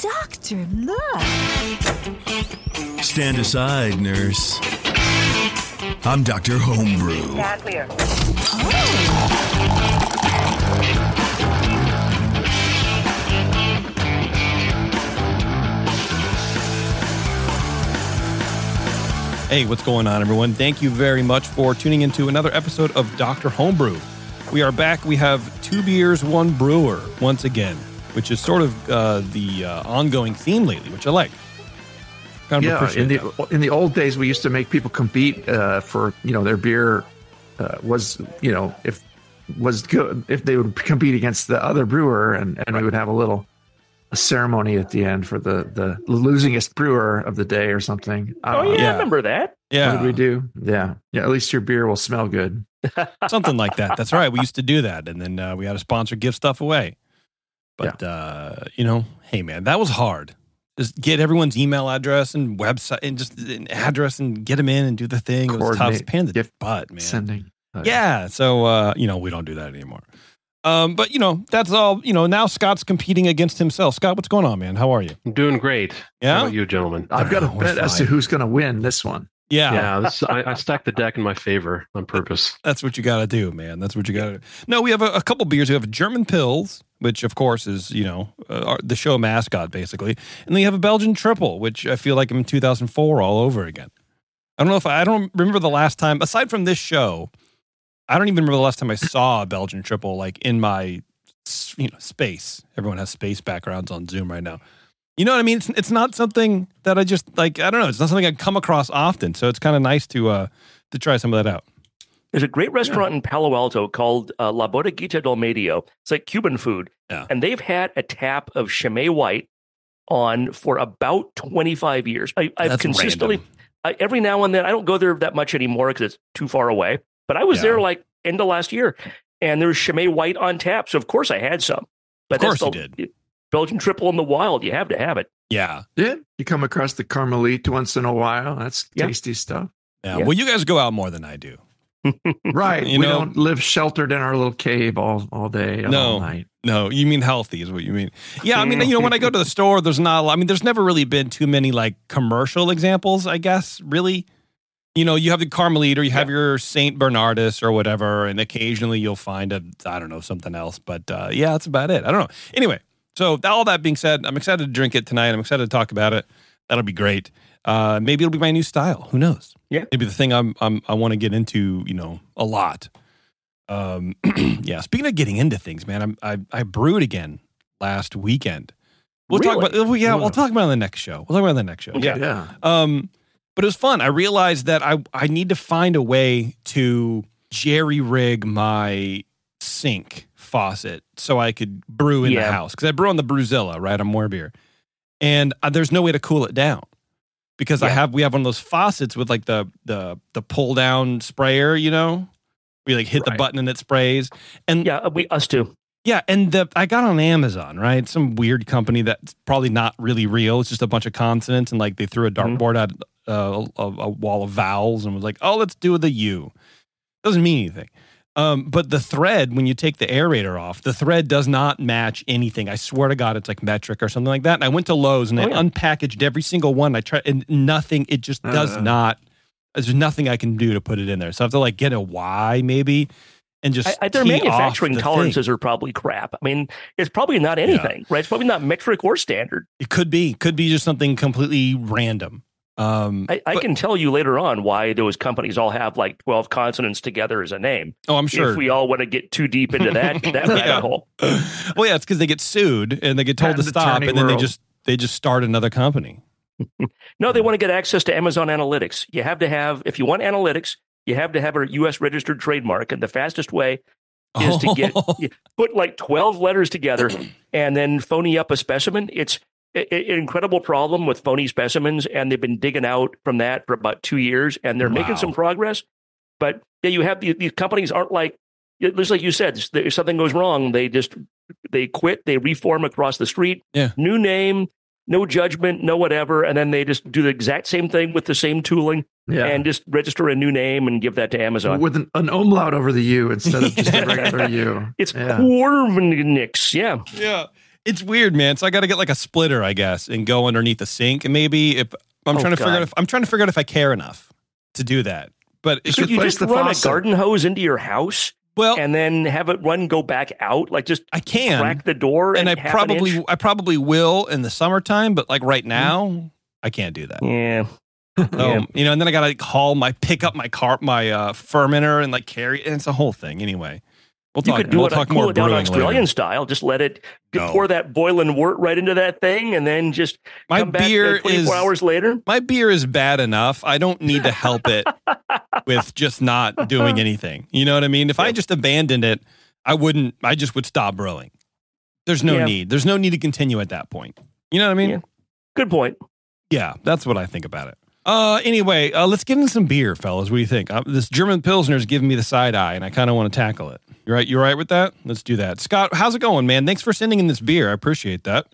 Doctor, look. Stand aside, nurse. I'm Dr. Homebrew. Stand clear. Hey, what's going on, everyone? Thank you very much for tuning into another episode of Dr. Homebrew. We are back. We have two beers, one brewer once again, which is sort of uh, the uh, ongoing theme lately, which I like. Kind of yeah, appreciate in the that. in the old days, we used to make people compete uh, for you know their beer uh, was you know if was good if they would compete against the other brewer, and and we would have a little a ceremony at the end for the the losingest brewer of the day or something. Oh Uh, yeah, Yeah. I remember that. What yeah, did we do? Yeah, yeah. At least your beer will smell good. something like that. That's right. We used to do that, and then uh, we had a sponsor give stuff away. But uh, you know, hey man, that was hard. Just get everyone's email address and website and just an address and get them in and do the thing. It was tough. It's a Coordinate pain in the gift butt, man. Sending. Uh, Yeah. So uh, you know, we don't do that anymore. Um, but you know, that's all. You know, now Scott's competing against himself. Scott, what's going on, man? How are you? I'm doing great. Yeah? How about you, gentlemen? I've got a We're bet as to who's going to win this one. Yeah, Yeah, this, I, I stacked the deck in my favor on purpose. that's what you got to do, man. That's what you got to do. No, we have a, a couple beers. We have German Pils, which of course is you know uh, our, the show mascot basically, and then you have a Belgian Triple, which I feel like I'm in 2004 all over again. I don't know if I, I don't remember the last time aside from this show. I don't even remember the last time I saw a Belgian Triple like in my you know space. Everyone has space backgrounds on Zoom right now. You know what I mean? It's, it's not something that I just like. I don't know. It's not something I come across often. So it's kind of nice to uh to try some of that out. There's a great restaurant in Palo Alto called uh, La Bodeguita del Medio. It's like Cuban food, Yeah. and they've had a tap of Chimay White on for about 25 years. I, I've That's consistently. I, every now and then, I don't go there that much anymore because it's too far away. But I was Yeah. there like end of last year, and there was Chimay White on tap. So of course I had some. But Of course that's you the, Belgian triple in the wild. You have to have it. Yeah. Yeah, you come across the Karmeliet once in a while. That's Yeah. tasty stuff. Yeah. Yeah. Well, you guys go out more than I do. Right. You we know- don't live sheltered in our little cave all, all day, and No. all night. No, you mean healthy is what you mean. Yeah, I mean, you know, when I go to the store, there's not. a lot- I mean, there's never really been too many like commercial examples. I guess really, you know, you have the Karmeliet or you have your Saint Bernardus or whatever, and occasionally you'll find a I don't know something else. But uh, yeah, that's about it. I don't know. Anyway, so all that being said, I'm excited to drink it tonight. I'm excited to talk about it. That'll be great. Uh, maybe it'll be my new style. Who knows? Yeah. maybe the thing I'm, I'm I want to get into. You know, a lot. Um, yeah. Speaking of getting into things, man, I'm, I I brewed again last weekend. We'll talk about. well, Yeah, we'll talk about it on the next show. We'll talk about it on the next show. Okay. Yeah. Um, but it was fun. I realized that I I need to find a way to jerry rig my sink faucet so I could brew in the house because I brew on the Brewzilla, right, on more beer, and uh, there's no way to cool it down because I have we have one of those faucets with like the the the pull down sprayer, you know, we like hit the button and it sprays, and Yeah, we us too. yeah, and the I got on Amazon, right? Some weird company that's probably not really real. It's just a bunch of consonants, and like they threw a Mhm. dartboard at uh, a, a wall of vowels and was like, "Oh, let's do the U." Doesn't mean anything. Um, but the thread, when you take the aerator off, the thread does not match anything. I swear to God, it's like metric or something like that. And I went to Lowe's and Oh, I yeah. unpackaged every single one. I tried, and nothing. It just does Uh. not. There's nothing I can do to put it in there. So I have to like get a Y maybe, and just I, I, their manufacturing the thing. tolerances are probably crap. I mean, it's probably not anything, right? It's probably not metric or standard. It could be, could be just something completely random. Um, I, I but- can tell you later on why those companies all have like 12 consonants together as a name. oh, I'm sure. If we all want to get too deep into that, that Yeah. hole. well, yeah, it's because they get sued and they get told to stop, and then they just they just start another company. No, they want to get access to Amazon Analytics. You have to have, if you want analytics, you have to have a U.S. registered trademark. And the fastest way is to get put like 12 letters together and then phony up a specimen. It's a- a- an incredible problem with phony specimens, and they've been digging out from that for about two years, and they're making some progress. But yeah, you have these, these companies aren't like just like you said. If something goes wrong, they just they quit, they reform across the street. Yeah. new name, no judgment, no whatever, and then they just do the exact same thing with the same tooling Yeah. and just register a new name and give that to Amazon. with an, an umlaut over the U instead of just a regular U. It's yeah. Corvinix, yeah. yeah. It's weird, man. So I got to get like a splitter, I guess, and go underneath the sink. And maybe if I'm Oh, trying to figure out if I'm trying to figure out if I care enough to do that. But it's Just Could you just the run faucet. a garden hose into your house well, and then have it run go back out? Like just I can, crack the door and I half an probably? I probably will in the summertime. But like right now, I can't do that. Yeah. So, Yeah. you know, and then I got to haul my pick up my car, my uh, fermenter, and like carry. And it's a whole thing. Anyway, we'll You talk. could do we'll it, talk cool more it down Australian later. style. Just let it No. pour that boiling wort right into that thing, and then just My come back beer 24 is hours later. my beer is bad enough. I don't need to help it with just not doing anything. You know what I mean? If I just abandoned it, I wouldn't. I just would stop brewing. There's no Yeah. need. There's no need to continue at that point. You know what I mean? Yeah. Good point. Yeah, that's what I think about it. Uh, anyway, uh, let's get into some beer, fellas. What do you think? Uh, this German Pilsner is giving me the side eye, and I kind of want to tackle it. You right? You're right with that? Let's do that. Scott, how's it going, man? Thanks for sending in this beer. I appreciate that.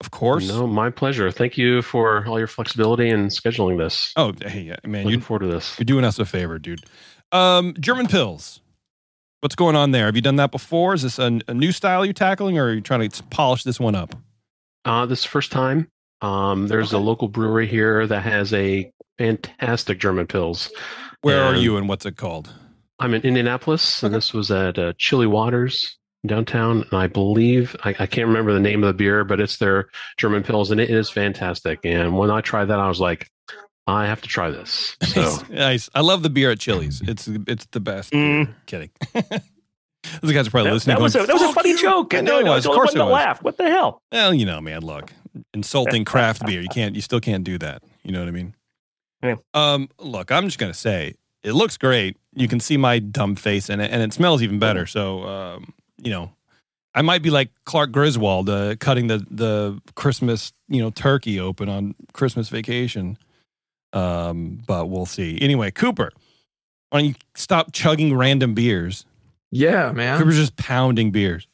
Of course. No, my pleasure. Thank you for all your flexibility in scheduling this. Oh, hey, man, Looking you, forward to this. you're doing us a favor, dude. Um, German Pils. What's going on there? Have you done that before? Is this a, a new style you're tackling, or are you trying to polish this one up? Uh, this is the first time. Um, there's a local brewery here that has a fantastic German Pils. Where are you, and what's it called? I'm in Indianapolis, and this was at uh, Chilly Waters downtown. And I believe I, I can't remember the name of the beer, but it's their German Pils, and it is fantastic. And when I tried that, I was like, I have to try this. So Nice. I love the beer at Chili's. It's it's the best. Mm. Kidding. Those guys are probably That, listening. that was a that was a funny you." joke. And know it no, was. no, Of course it was. laugh. What the hell? Well, you know, man. Look, insulting craft beer. You can't. You still can't do that. You know what I mean? Yeah. Um. Look, I'm just gonna say it looks great. You can see my dumb face in it, and it smells even better. So, um, you know, I might be like Clark Griswold, uh, cutting the the Christmas you know turkey open on Christmas vacation. Um, but we'll see. Anyway, Cooper, why don't you stop chugging random beers? Yeah, man. Cooper's just pounding beers.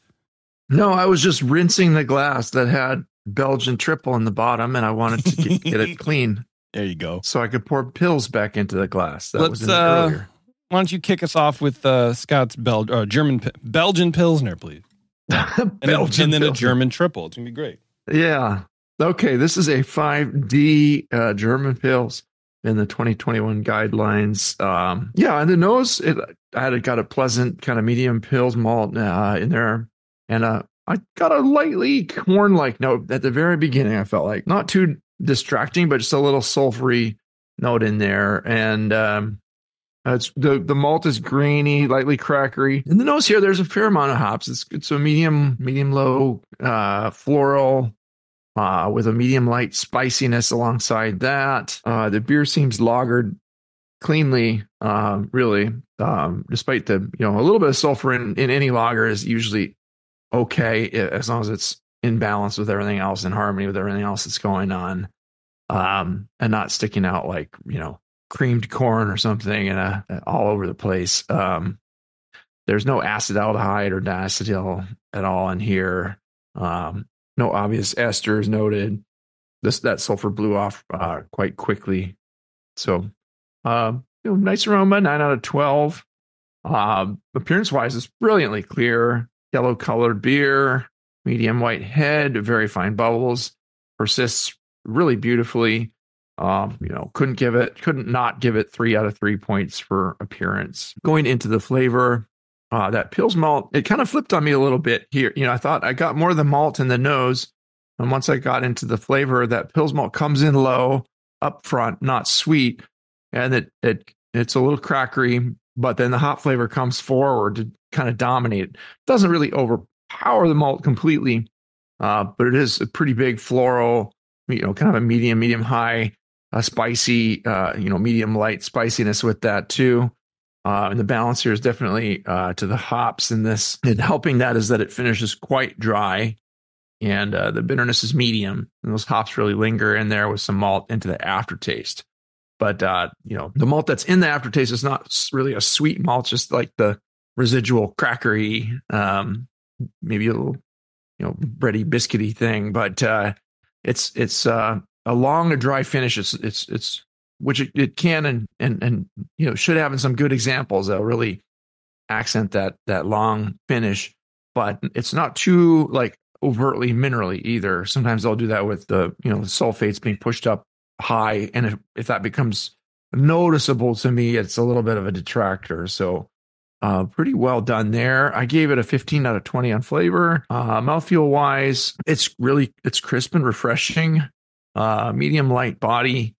No, I was just rinsing the glass that had Belgian triple in the bottom, and I wanted to get, get it clean There you go. so I could pour Pils back into the glass. That was Let's, in it uh, earlier. Why don't you kick us off with uh, Scott's Bel- uh, German Pi- Belgian Pilsner, please, and, a- Belgian and then a German triple. It's gonna be great. Yeah. Okay. This is a 5D uh, German Pils in the 2021 guidelines. Um, yeah. And the nose, it, I had got a pleasant kind of medium Pils malt uh, in there. And uh, I got a lightly corn like note at the very beginning. I felt like not too distracting, but just a little sulfury note in there. And, um, it's the the malt is grainy, lightly crackery. In the nose here, there's a fair amount of hops. It's it's a medium medium low uh, floral uh, with a medium light spiciness alongside that. Uh, the beer seems lagered cleanly, uh, really, um, despite the you know a little bit of sulfur in in any lager is usually okay as long as it's in balance with everything else, in harmony with everything else that's going on, um, and not sticking out like you know creamed corn or something and uh, all over the place. Um, there's no acetaldehyde or diacetyl at all in here. Um, no obvious esters noted. This that sulfur blew off uh, quite quickly. So, um, you know, nice aroma, nine out of twelve. Um, appearance wise, it's brilliantly clear, yellow colored beer, medium white head, very fine bubbles, persists really beautifully. Um, you know, couldn't give it, couldn't not give it three out of three points for appearance. Going into the flavor, uh, that Pils malt, it kind of flipped on me a little bit here. You know, I thought I got more of the malt in the nose. And once I got into the flavor, that Pils malt comes in low up front, not sweet. And it, it, it's a little crackery, but then the hot flavor comes forward to kind of dominate. It Doesn't really overpower the malt completely, uh, but it is a pretty big floral, you know, kind of a medium, medium high, uh, spicy, uh, you know, medium light spiciness with that too. Uh, and the balance here is definitely uh, to the hops in this. And helping that is that it finishes quite dry, and uh, the bitterness is medium. And those hops really linger in there with some malt into the aftertaste. But uh, you know, the malt that's in the aftertaste is not really a sweet malt, just like the residual crackery, um, maybe a little, you know, bready biscuity thing. But uh, it's it's uh, a long, a dry finish. It's it's it's which it, it can and and and you know should have in some good examples that'll really accent that that long finish but it's not too like overtly minerally either. Sometimes they'll do that with the you know the sulfates being pushed up high, and if, if that becomes noticeable to me, it's a little bit of a detractor. So uh, pretty well done there. I gave it a 15 out of 20 on flavor. Uh, mouthfeel wise, it's really it's crisp and refreshing. Uh, medium light body,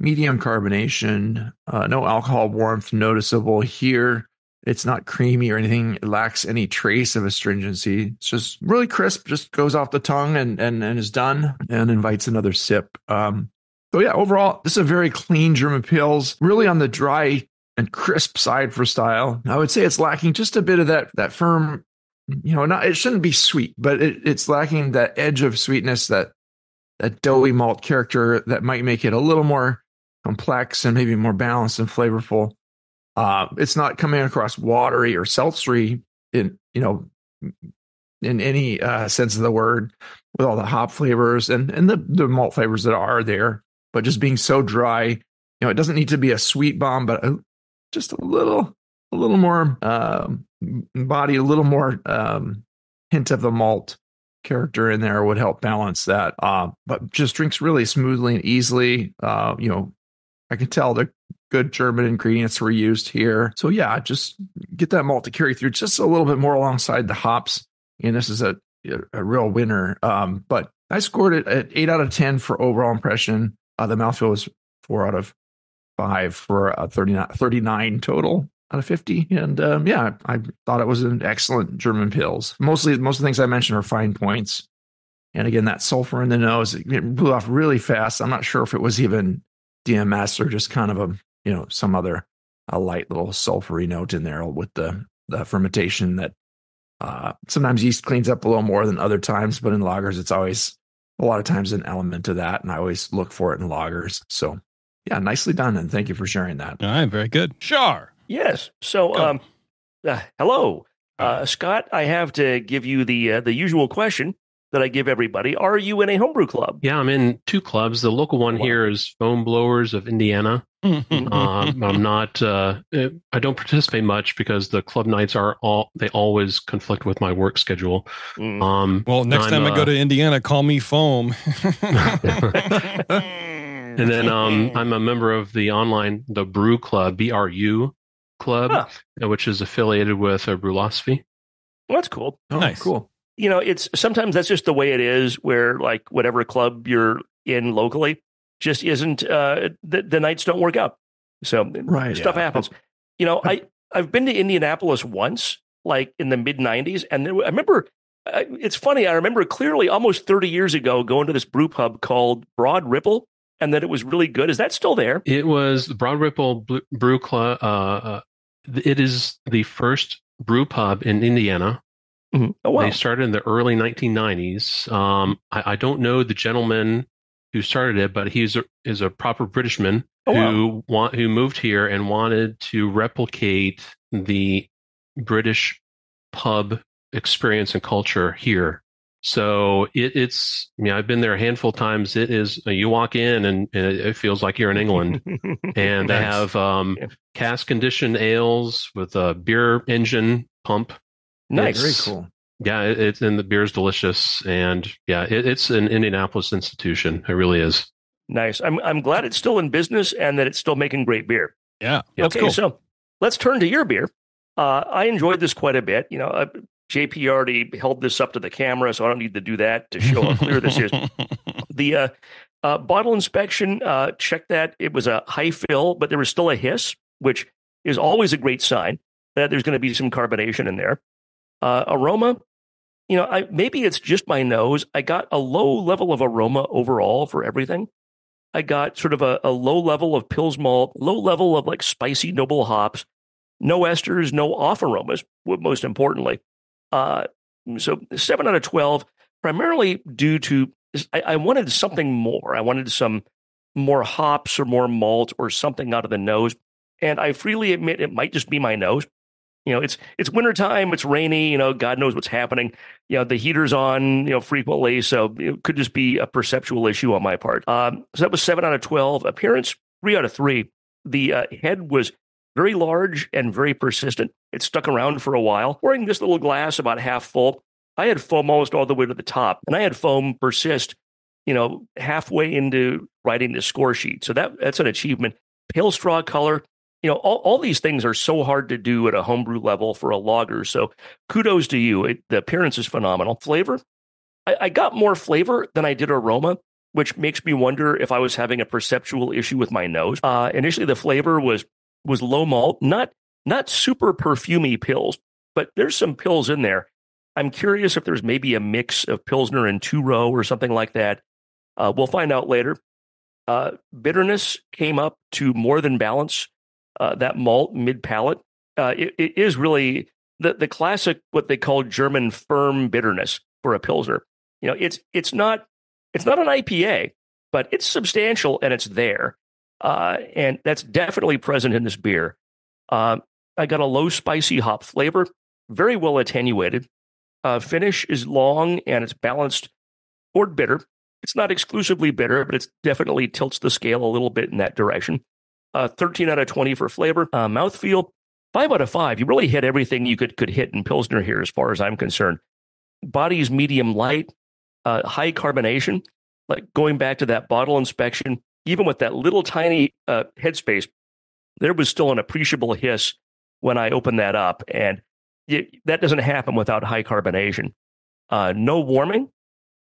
medium carbonation, uh, no alcohol warmth noticeable here. It's not creamy or anything. It lacks any trace of astringency. It's just really crisp. Just goes off the tongue and and and is done and invites another sip. Um, so yeah, overall, this is a very clean German Pils. Really on the dry and crisp side for style. I would say it's lacking just a bit of that that firm, you know, not it shouldn't be sweet, but it, it's lacking that edge of sweetness, that that doughy malt character that might make it a little more complex and maybe more balanced and flavorful. Uh, it's not coming across watery or seltzery in you know in any uh, sense of the word with all the hop flavors and and the the malt flavors that are there, but just being so dry. You know, it doesn't need to be a sweet bomb, but a, just a little a little more um, body, a little more um, hint of the malt character in there would help balance that. Uh, but just drinks really smoothly and easily. Uh, you know, I can tell the good German ingredients were used here. So yeah, just get that malt to carry through just a little bit more alongside the hops. And this is a a real winner. Um, but I scored it at eight out of ten for overall impression. Uh, the mouthfeel was four out of five for a 39, 39 total out of 50. And um, yeah, I thought it was an excellent German Pils. Mostly, most of the things I mentioned are fine points. And again, that sulfur in the nose, it blew off really fast. I'm not sure if it was even DMS or just kind of a, you know, some other a light little sulfury note in there with the, the fermentation that uh, sometimes yeast cleans up a little more than other times, but in lagers, it's always a lot of times an element of that. And I always look for it in lagers. So yeah, nicely done. And thank you for sharing that. All right, very good. Char. Yes. So, um, uh, hello, uh, Scott. I have to give you the uh, the usual question that I give everybody. Are you in a homebrew club? Yeah, I'm in two clubs. The local one Wow. here is Foam Blowers of Indiana. Um, I'm not. Uh, I don't participate much because the club nights are all. They always conflict with my work schedule. Mm. Um, well, next I'm, time I go uh, to Indiana, call me foam. and then um, I'm a member of the online the Brew Club BRU Club, Huh. uh, which is affiliated with uh, Brülosophy. Well, that's cool. Oh, Nice. Cool. You know, it's sometimes that's just the way it is. Where like whatever club you're in locally just isn't. Uh, the, the nights don't work out. So Right. stuff yeah. happens. You know, I I've been to Indianapolis once, like in the mid '90s, and there, I remember. Uh, it's funny. I remember clearly almost 30 years ago going to this brew pub called Broad Ripple, and that it was really good. Is that still there? It was the Broad Ripple Brew Club. Uh, uh, it is the first brew pub in Indiana. Oh wow! They started in the early 1990s. Um, I, I don't know the gentleman who started it, but he's a, is a proper Britishman Oh, wow. who want who moved here and wanted to replicate the British pub experience and culture here. So it, it's, I mean, I've been there a handful of times. It is, you walk in and, and it it feels like you're in England. and they Nice. have um, Yeah. cask conditioned ales with a beer engine pump. nice. Very cool. Yeah, it, it's and the beer's delicious, and yeah, it, it's an Indianapolis institution. It really is. Nice. I'm I'm glad it's still in business and that it's still making great beer. yeah, that's okay, cool. so let's turn to your beer. Uh, I enjoyed this quite a bit. You know, uh, JP already held this up to the camera, so I don't need to do that to show how clear this is. The uh, uh, bottle inspection, uh, check that. It was a high fill, but there was still a hiss, which is always a great sign that there's going to be some carbonation in there. Uh, aroma, you know, I, maybe it's just my nose. I got a low level of aroma overall for everything. I got sort of a, a low level of Pils malt, low level of like spicy noble hops, no esters, no off aromas, most importantly. Uh, so seven out of 12, primarily due to I, I wanted something more. I wanted some more hops or more malt or something out of the nose. And I freely admit it might just be my nose. You know, it's it's wintertime, it's rainy, you know, God knows what's happening. You know, the heater's on, you know, frequently. So it could just be a perceptual issue on my part. Um, so that was seven out of 12. Appearance, three out of three. The uh, head was very large and very persistent. It stuck around for a while. wearing this little glass about half full, I had foam almost all the way to the top, and I had foam persist, you know, halfway into writing the score sheet. So that that's an achievement. Pale straw color, you know, all, all these things are so hard to do at a homebrew level for a lager. So kudos to you. It, the appearance is phenomenal. Flavor, I, I got more flavor than I did aroma which makes me wonder if I was having a perceptual issue with my nose. Uh, initially, the flavor was was low malt, not not super perfumy Pils, but there's some Pils in there. I'm curious if there's maybe a mix of Pilsner and two row or something like that. Uh, we'll find out later. Uh, bitterness came up to more than balance uh, that malt mid palate. Uh, it, it is really the the classic what they call German firm bitterness for a Pilsner. You know, it's it's not it's not an IPA, but it's substantial and it's there. Uh, and that's definitely present in this beer. Uh, I got a low spicy hop flavor, very well attenuated. Uh, finish is long and it's balanced or bitter. It's not exclusively bitter, but it definitely tilts the scale a little bit in that direction. Uh, 13 out of 20 for flavor. Uh, mouthfeel, 5 out of 5. You really hit everything you could, could hit in Pilsner here, as far as I'm concerned. Body's medium light, uh, high carbonation, like going back to that bottle inspection, even with that little tiny uh, headspace, there was still an appreciable hiss when I opened that up. And it, that doesn't happen without high carbonation. Uh, no warming.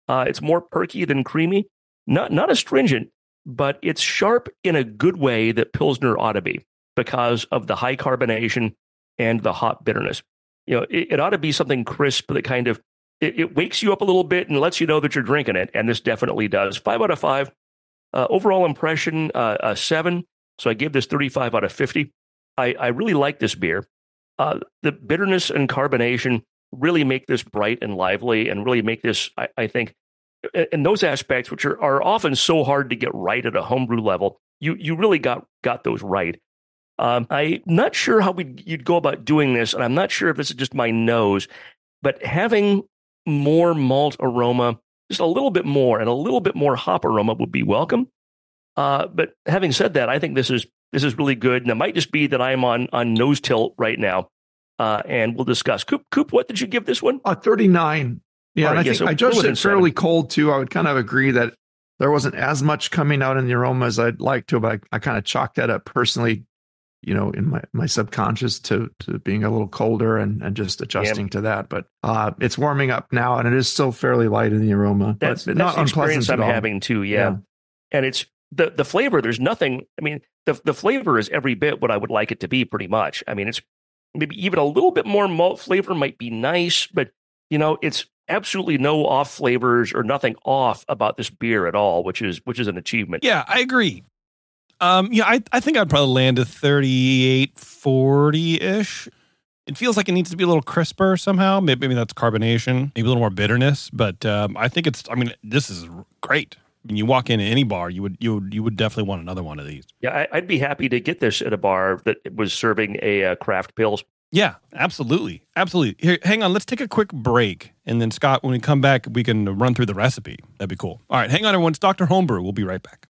Uh, it's more perky than creamy. Not, not astringent, but it's sharp in a good way that Pilsner ought to be because of the high carbonation and the hot bitterness. You know, it, it ought to be something crisp that kind of it, it, wakes you up a little bit and lets you know that you're drinking it. And this definitely does. Five out of five. Uh, overall impression, uh, a seven. So I gave this 35 out of 50. I, I really like this beer. Uh, the bitterness and carbonation really make this bright and lively and really make this, I, I think, in those aspects, which are, are often so hard to get right at a homebrew level, you, you really got, got those right. Um, I'm not sure how we you'd go about doing this, and I'm not sure if this is just my nose, but having more malt aroma, just a little bit more, and a little bit more hop aroma would be welcome. Uh, but having said that, I think this is this is really good, and it might just be that I'm on on nose tilt right now. Uh, and we'll discuss. Coop, Coop, what did you give this one? Uh, 39. Yeah, right, I think so I judged it fairly seven. cold too. I would kind of agree that there wasn't as much coming out in the aroma as I'd like to, but I, I kind of chalked that up personally you know in my my subconscious to to being a little colder and and just adjusting yeah. to that but uh it's warming up now and it is still fairly light in the aroma that's, but that's not the experience i'm having too yeah. yeah. and it's the the flavor there's nothing i mean the the flavor is every bit what i would like it to be pretty much i mean it's maybe even a little bit more malt flavor might be nice but you know it's absolutely no off flavors or nothing off about this beer at all which is which is an achievement yeah i agree um, yeah, I, I think I'd probably land a 38 40 ish. It feels like it needs to be a little crisper somehow. Maybe, maybe that's carbonation, maybe a little more bitterness. But um, I think it's. I mean, this is great. When you walk into any bar, you would you would you would definitely want another one of these. Yeah, I, would be happy to get this at a bar that was serving a uh, craft Pils. Yeah, absolutely, absolutely. Here, hang on. Let's take a quick break, and then Scott, when we come back, we can run through the recipe. That'd be cool. All right, hang on, everyone. It's Doctor Homebrew. We'll be right back.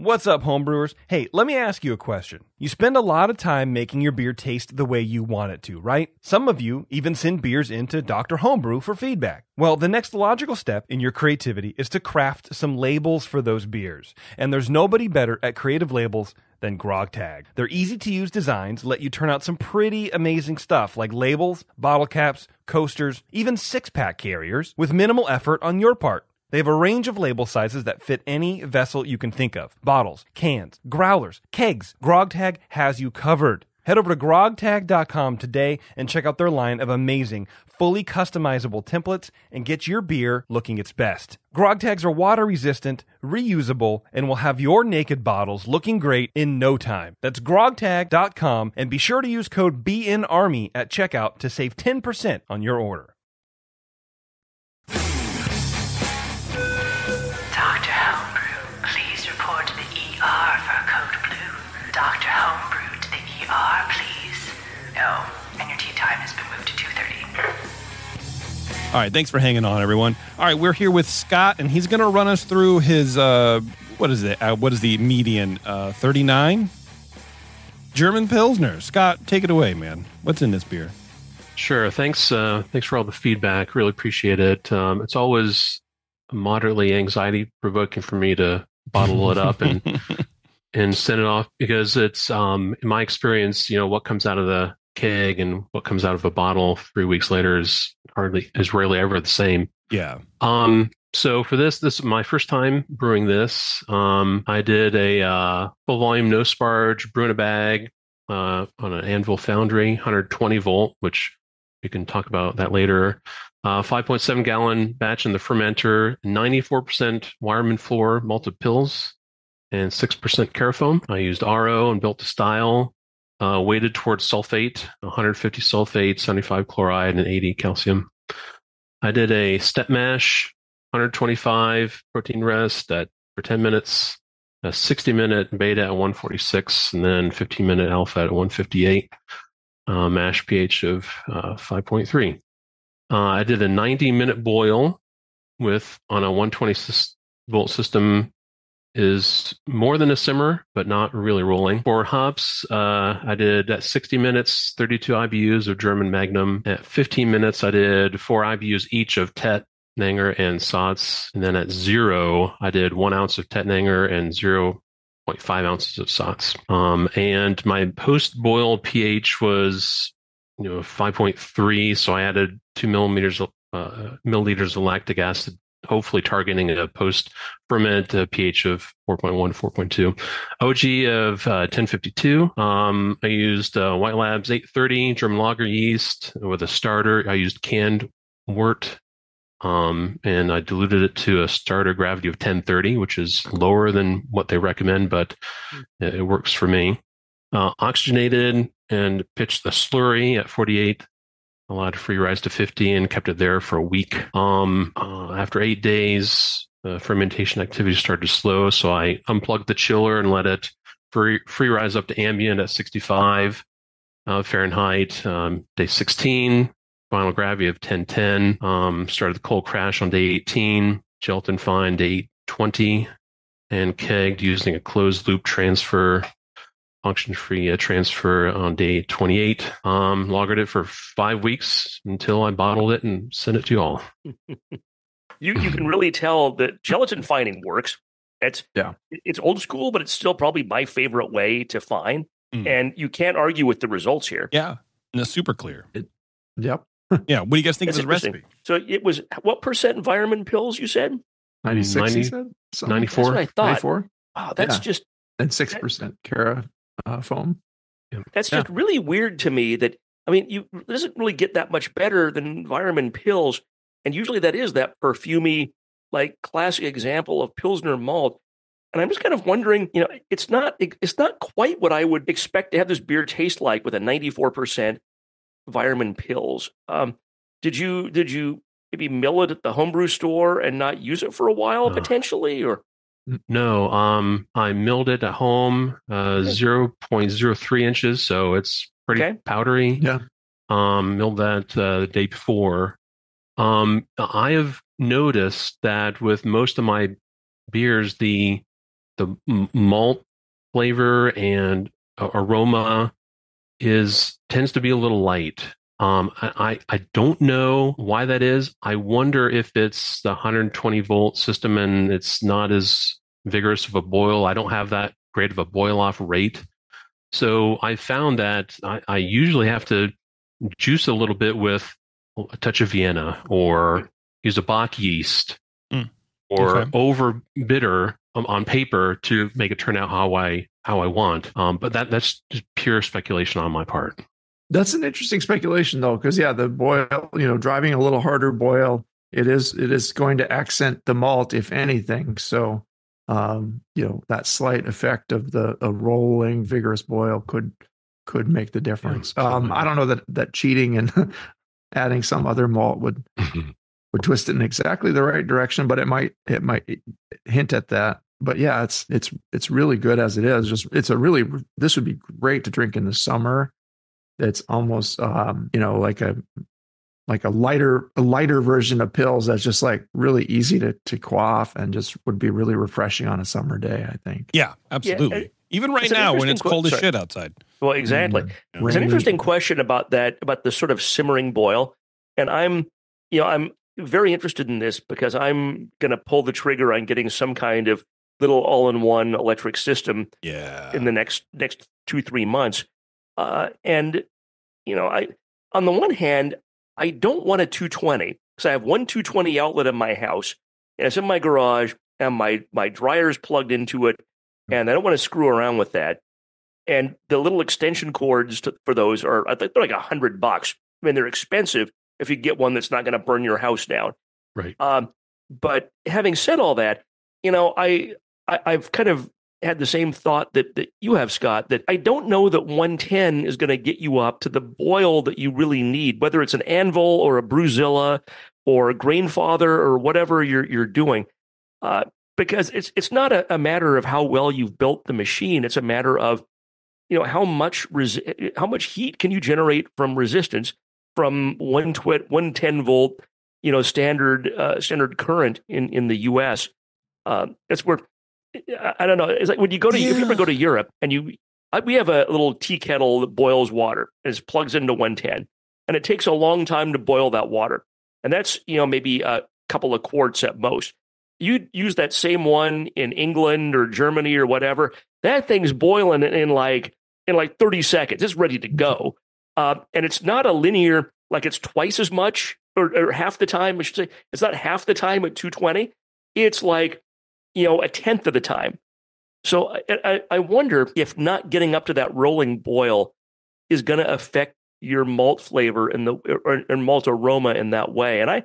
What's up, homebrewers? Hey, let me ask you a question. You spend a lot of time making your beer taste the way you want it to, right? Some of you even send beers into Dr. Homebrew for feedback. Well, the next logical step in your creativity is to craft some labels for those beers. And there's nobody better at creative labels than GrogTag. Their easy to use designs let you turn out some pretty amazing stuff like labels, bottle caps, coasters, even six pack carriers with minimal effort on your part. They have a range of label sizes that fit any vessel you can think of bottles, cans, growlers, kegs. GrogTag has you covered. Head over to grogtag.com today and check out their line of amazing, fully customizable templates and get your beer looking its best. Grog tags are water resistant, reusable, and will have your naked bottles looking great in no time. That's grogtag.com and be sure to use code BNARMY at checkout to save 10% on your order. All right, thanks for hanging on, everyone. All right, we're here with Scott, and he's going to run us through his uh, what is it? Uh, what is the median? Uh, Thirty nine. German Pilsner. Scott, take it away, man. What's in this beer? Sure. Thanks. Uh, thanks for all the feedback. Really appreciate it. Um, it's always moderately anxiety provoking for me to bottle it up and and send it off because it's um, in my experience, you know, what comes out of the keg and what comes out of a bottle three weeks later is hardly is rarely ever the same. yeah. Um, so for this, this is my first time brewing this. Um, I did a uh, full volume no sparge brew in a bag uh, on an Anvil Foundry, 120 volt, which we can talk about that later. Uh, 5.7 gallon batch in the fermenter, 94% Weyermann floor malted Pils, and 6% carafoam. I used RO and built to style, uh, weighted towards sulfate, 150 sulfate, 75 chloride, and 80 calcium. I did a step mash, 125 protein rest at for 10 minutes, a 60 minute beta at 146, and then 15 minute alpha at 158. Uh, mash pH of uh, 5.3. Uh, I did a 90 minute boil with on a 120 sys- volt system is more than a simmer, but not really rolling. For hops, uh, I did at 60 minutes, 32 IBUs of German Magnum. At 15 minutes, I did four IBUs each of Tet, Nanger, and Saaz. And then at zero, I did one ounce of Tettnanger and 0.5 ounces of Saaz. Um, and my post boil pH was, you know, 5.3. So I added two millimeters, uh, milliliters of lactic acid hopefully targeting a post ferment uh, pH of 4.1 4.2. OG of uh, 1052. Um, I used uh, White Labs 830 German lager yeast with a starter. I used canned wort. Um, and I diluted it to a starter gravity of 1030, which is lower than what they recommend, but it, it works for me. Uh, oxygenated and pitched the slurry at 48 allowed a free rise to 50 and kept it there for a week. Um, uh, after eight days, fermentation activity started to slow, so I unplugged the chiller and let it free, free rise up to ambient at 65 uh, Fahrenheit. Um, day 16, final gravity of 1010. Um, started the cold crash on day 18, gelatin fine day 20, and kegged using a closed loop transfer function free uh, transfer on day 28. Um, lagered it for five weeks until I bottled it and sent it to you all. You you can really tell that gelatin finding works. It's Yeah. it's old school, but it's still probably my favorite way to find. Mm. And you can't argue with the results here. Yeah. And it's super clear. Yep. Yeah. What do you guys think That's of the recipe? So it was what percent Weyermann Pils you said? 96, he 90 said? 94. That's what I thought. 94? Wow, that's Yeah. just And 6% Cara uh, foam. that's Yeah. just really weird to me. That I mean, you it doesn't really get that much better than Weyermann Pils, and usually that is that perfumey, like classic example of pilsner malt. And I'm just kind of wondering, you know, it's not it's not quite what I would expect to have this beer taste like with a 94% Weyermann Pils. Um, did you did you maybe mill it at the homebrew store and not use it for a while Uh. potentially, or No, um, I milled it at home, uh, 0.03 inches, so it's pretty Okay. powdery. Yeah. Um, milled that uh, the day before. Um, I have noticed that with most of my beers, the the malt flavor and a- aroma is tends to be a little light. Um, I, I I don't know why that is. I wonder if it's the 120 volt system and it's not as vigorous of a boil. I don't have that great of a boil off rate. So I found that I, I usually have to juice a little bit with a touch of Vienna or use a Bock yeast Mm. or Okay. over bitter um, on paper to make it turn out how I how I want. Um, but that that's just pure speculation on my part. That's an interesting speculation, though, because yeah, the boil, you know, driving a little harder boil, it is it is going to accent the malt, if anything. So, um, you know, that slight effect of the a rolling vigorous boil could could make the difference. um. I don't know that that cheating and adding some other malt would would twist it in exactly the right direction, but it might it might hint at that. But yeah, it's it's it's really good as it is. Just it's a really this would be great to drink in the summer. It's almost um, you know like a like a lighter a lighter version of Pils that's just like really easy to to quaff and just would be really refreshing on a summer day. I think. Yeah, Yeah, absolutely. and, Even right now when it's que- cold as sorry. shit outside. Well, exactly. Mm. It's an interesting question about that, about the sort of simmering boil. And I'm, you know, I'm very interested in this because I'm going to pull the trigger on getting some kind of little all-in-one electric system Yeah. in the next next two three months. Uh, and you know, I on the one hand, I don't want a 220 because I have one 220 outlet in my house, and it's in my garage, and my my dryer is plugged into it, and I don't want to screw around with that. And the little extension cords to, for those are I think they're like a hundred bucks. I mean, they're expensive if you get one that's not going to burn your house down. Right. Um, but having said all that, you know, I, I I've kind of had the same thought that that you have, Scott. That I don't know that 110 is going to get you up to the boil that you really need, whether it's an anvil or a Brewzilla or a Grainfather or whatever you're you're doing. Uh, because it's it's not a, a matter of how well you've built the machine. It's a matter of you know how much resi- how much heat can you generate from resistance from one twit 110 volt you know standard uh, standard current in in the U.S. Uh, that's where I, don't know. It's like when you go to if you ever go to Europe and you I, we have a little tea kettle that boils water and it plugs into 110 and it takes a long time to boil that water and that's you know maybe a couple of quarts at most. You use that same one in England or Germany or whatever. That thing's boiling in, in like in like 30 seconds. It's ready to go. Uh, and it's not a linear, like it's twice as much or, or half the time, I should say. It's not half the time at 220. It's like, you know, a tenth of the time. So I, I, I wonder if not getting up to that rolling boil is going to affect your malt flavor and the or, or malt aroma in that way. And I,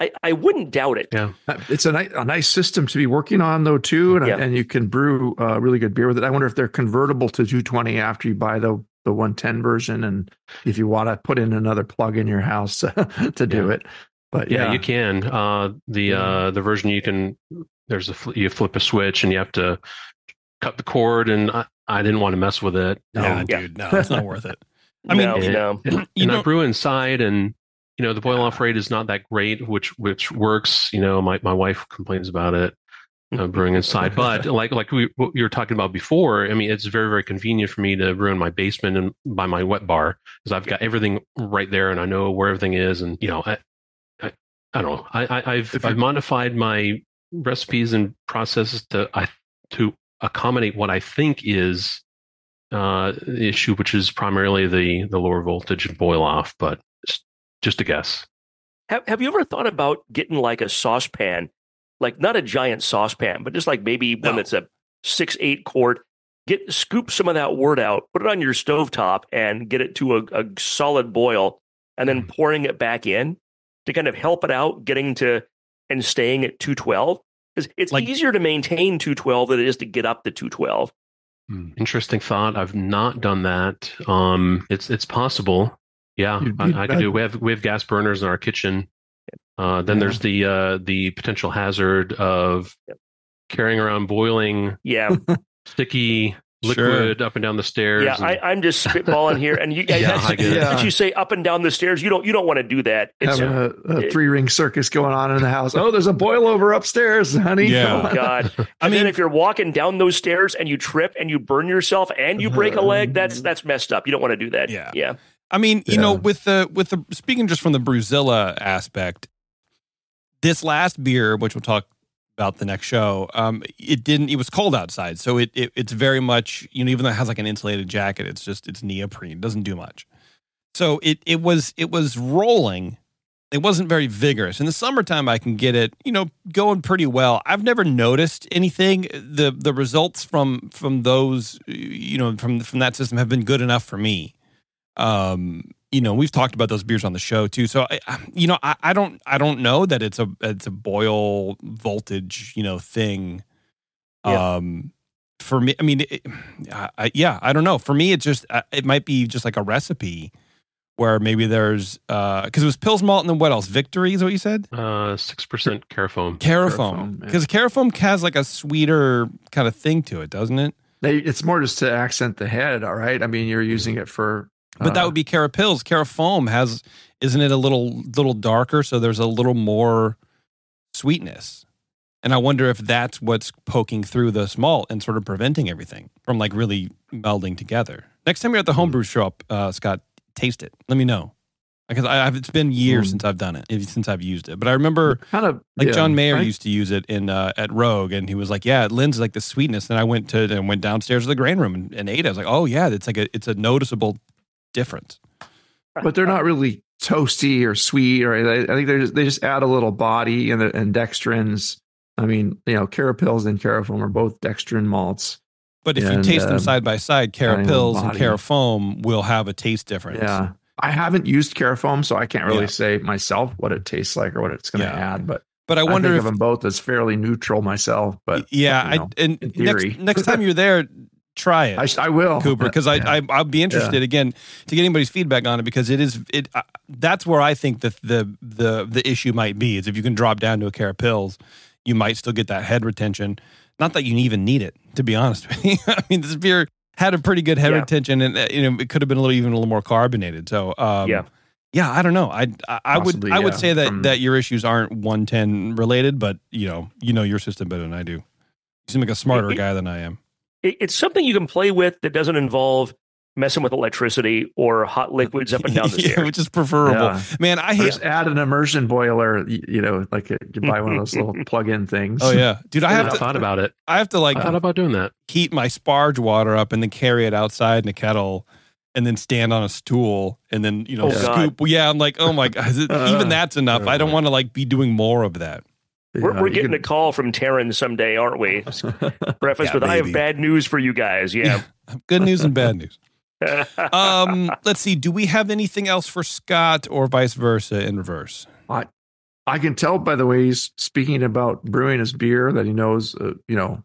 I, I wouldn't doubt it. Yeah. Uh, It's a nice, a nice system to be working on, though, too, and, Yeah. and you can brew uh, really good beer with it. I wonder if they're convertible to 220 after you buy the the 110 version, and if you want to put in another plug in your house to do it. But Yeah, yeah, you can. Uh, the uh, the version you can there's a you flip a switch and you have to cut the cord, and I, I didn't want to mess with it. yeah, Um, yeah. dude. No, it's not worth it. I mean, no, it- no. and, You and I know- brew inside, and you know the boil off rate is not that great, which which works. You know, my my wife complains about it. Uh, brewing inside, but like like we what you were talking about before, I mean, it's very very convenient for me to brew in my basement and by my wet bar because I've got everything right there and I know where everything is, and you know, I I, I don't know, I, I I've I've modified my recipes and processes to I to accommodate what I think is uh, the issue, which is primarily the the lower voltage and boil off, but just, just a guess. Have Have you ever thought about getting like a saucepan, like not a giant saucepan, but just like maybe one that's a six eight quart? Get scoop some of that wort out, put it on your stovetop, and get it to a, a solid boil, and then pouring it back in to kind of help it out, getting to and staying at two twelve. Because it's Like- easier to maintain two twelve than it is to get up to two twelve. Interesting thought. I've not done that. Um, it's it's possible. Yeah, You'd I, be I could bad. do. We have we have gas burners in our kitchen. Uh, then Yeah. there's the uh, the potential hazard of Yep. carrying around boiling Yeah, sticky Sure. liquid up and down the stairs. yeah. and- I, I'm just spitballing here, and you guys, Yeah, I get. Yeah. you say up and down the stairs. You don't you don't want to do that. It's having a, a three ring circus going on in the house. Oh, there's a boil over upstairs, honey. Yeah. Oh on. God! I and mean, if you're walking down those stairs and you trip and you burn yourself and you break a leg, that's that's messed up. You don't want to do that. Yeah. yeah. I mean, you know, with the with the speaking just from the Brewzilla aspect, this last beer, which we'll talk about the next show, um, it didn't. It was cold outside, so it, it it's very much you know even though it has like an insulated jacket, it's just it's neoprene. It doesn't do much. So it it was it was rolling. It wasn't very vigorous. In the summertime, I can get it, you know, going pretty well. I've never noticed anything. the The results from from those, you know, from from that system have been good enough for me um you know we've talked about those beers on the show too so I, you know I, I don't i don't know that it's a it's a boil voltage you know thing Yeah. um for me i mean it, I, I- yeah i don't know for me it just it might be just like a recipe where maybe there's uh because it was Pils malt and then what else victory is what you said uh six percent carafoam. carafoam because carafoam has like a sweeter kind of thing to it doesn't it They, it's more just to accent the head. All right. I mean, you're using it for. But that uh, would be Carapils. Carafoam has, isn't it a little little darker? So there's a little more sweetness. And I wonder if that's what's poking through the malt and sort of preventing everything from like really melding together. Next time you're at the homebrew shop, uh, Scott, taste it. Let me know because I, have it's been years Mm. since I've done it, since I've used it. But I remember Kind of like yeah, John Maier I- used to use it in uh, at Rogue, and he was like, "Yeah, it lends like the sweetness." And I went to and went downstairs to the grain room and, and ate it. I was like, "Oh yeah, it's like a it's a noticeable difference." but they're not really toasty or sweet or I I think they just they just add a little body and the, and dextrins. I mean, you know, Carapils and Carafoam are both dextrin malts. But if you And, taste them um, side by side, Carapils and. Carafoam will have a taste difference. Yeah. I haven't used Carafoam, so I can't really Yeah. say myself what it tastes like or what it's going to Yeah. add. But But I I, wonder think if of them both as fairly neutral myself. But yeah, you know, I and in next next time you're there, try it. I, I will, Cooper because I, Yeah. I I'll be interested again to get anybody's feedback on it because it is it uh, that's where I think the the the the issue might be is if you can drop down to a Carapils, you might still get that head retention. Not that you even need it, to be honest with you. I mean, this beer had a pretty good head Yeah. retention, and uh, you know it could have been a little even a little more carbonated. So um, Yeah. yeah, I don't know. I I, I would I would say that from- that your issues aren't one ten related, but you know you know your system better than I do. You seem like a smarter guy than I am. It, it's something you can play with that doesn't involve messing with electricity or hot liquids up and down the Yeah, stairs. which is preferable. Yeah. Man, I Or hate just add an immersion boiler. You, you know, like a, you buy one of those little plug-in things. Oh yeah, dude! I I, have to. thought about it. I have to like I thought about doing that. heat my sparge water up and then carry it outside in a kettle, and then stand on a stool and then you know Oh, God. scoop. Yeah, I'm like, oh my god, it- even uh, that's enough. I don't want to like be doing more of that. We're, we're getting can- a call from Taryn someday, aren't we? Preface Yeah, with, I have bad news for you guys. Yeah. Good news and bad news. Um, let's see. Do we have anything else for Scott or vice versa in reverse? I can tell by the way he's speaking about brewing his beer that he knows, uh, you know,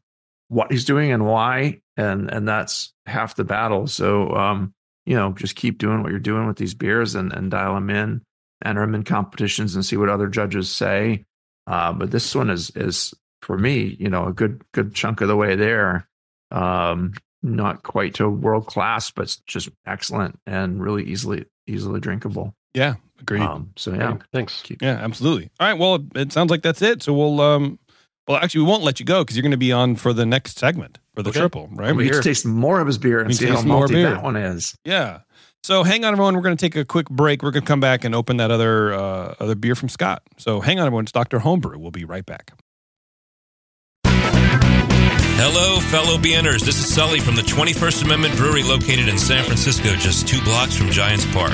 what he's doing and why, and and that's half the battle. So, um, you know, just keep doing what you're doing with these beers and and dial them in, enter them in competitions, and see what other judges say. Uh, but this one is is for me, you know, a good good chunk of the way there. Um, not quite to world class, but just excellent and really easily easily drinkable. Yeah, agreed. Um, so yeah, Thanks. yeah, absolutely. All right. Well, it sounds like that's it. So we'll um, well, actually, we won't let you go because you're going to be on for the next segment for the Okay. triple, right? we We- get to taste more of his beer and We see how taste malty beer. that one is. Yeah. So hang on, everyone. We're going to take a quick break. We're going to come back and open that other uh, other beer from Scott. So hang on, everyone. It's Doctor Homebrew. We'll be right back. Hello, fellow BNers. This is Sully from the 21st Amendment Brewery located in San Francisco, just two blocks from Giants Park.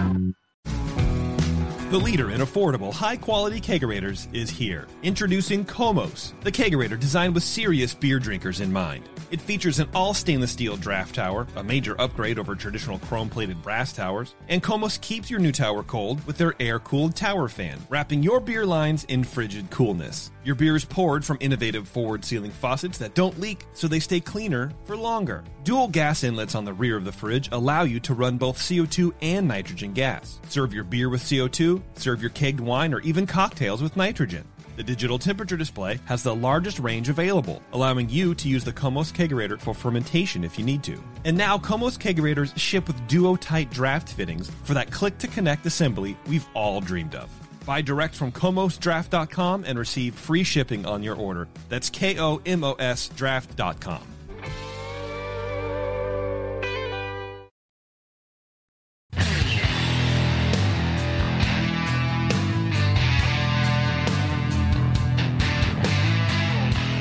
The leader in affordable, high quality kegerators is here. Introducing Komos, the kegerator designed with serious beer drinkers in mind. It features an all stainless steel draft tower, a major upgrade over traditional chrome plated brass towers, and Komos keeps your new tower cold with their air cooled tower fan, wrapping your beer lines in frigid coolness. Your beer is poured from innovative forward sealing faucets that don't leak, so they stay cleaner for longer. Dual gas inlets on the rear of the fridge allow you to run both CO2 and nitrogen gas. Serve your beer with CO2, serve your kegged wine, or even cocktails with nitrogen. The digital temperature display has the largest range available, allowing you to use the Komos Kegerator for fermentation if you need to. And now Komos Kegerators ship with duo-tight draft fittings for that click-to-connect assembly we've all dreamed of. Buy direct from komosdraft.com and receive free shipping on your order. That's K-O-M-O-S draft.com.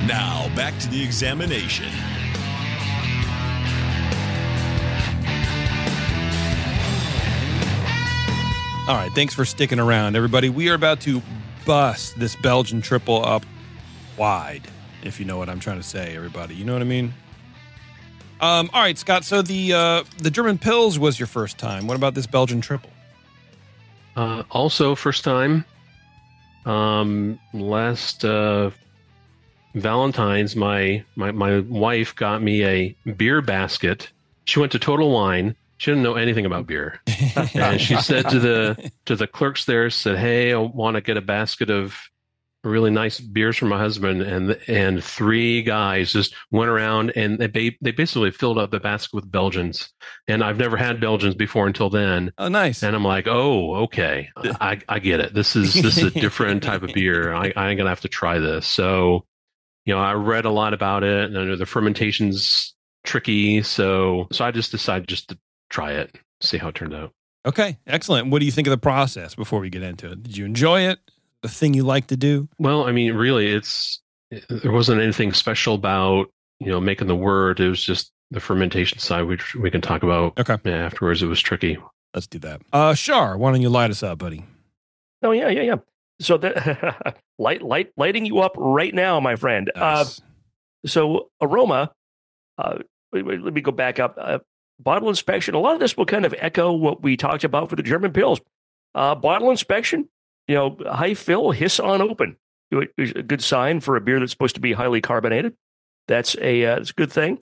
Now, back to the examination. All right, thanks for sticking around, everybody. We are about to bust this Belgian triple up wide, if you know what I'm trying to say, everybody. You know what I mean? Um, all right, Scott. So the uh, the German Pils was your first time. What about this Belgian triple? Uh, also, first time. Um, last uh, Valentine's, my, my my wife got me a beer basket. She went to Total Wine. She didn't know anything about beer, and she said to the to the clerks there, said, "Hey, I want to get a basket of really nice beers for my husband." And and three guys just went around and they they basically filled up the basket with Belgians. And I've never had Belgians before until then. Oh, nice. And I'm like, oh, okay, uh-huh. I, I get it. This is this is a different type of beer. I, I'm gonna have to try this. So, you know, I read a lot about it, and I know the fermentation's tricky. So, so I just decided just to try it, see how it turned out. Okay, excellent. What do you think of the process before we get into it? Did you enjoy it? The thing you like to do? Well, I mean, really, it's there wasn't anything special about you know making the wort. It was just the fermentation side, which we can talk about Okay, yeah, afterwards. It was tricky. let's do that. Uh, Shar, why don't you light us up, buddy? Oh yeah, yeah, yeah. So that light, light, lighting you up right now, my friend. Uh, so aroma. Uh, wait, wait, let me go back up. Uh, bottle inspection. A lot of this will kind of echo what we talked about for the German Pils. Uh, bottle inspection. You know, high fill, hiss on open. It was A good sign for a beer that's supposed to be highly carbonated. That's a uh, that's a good thing.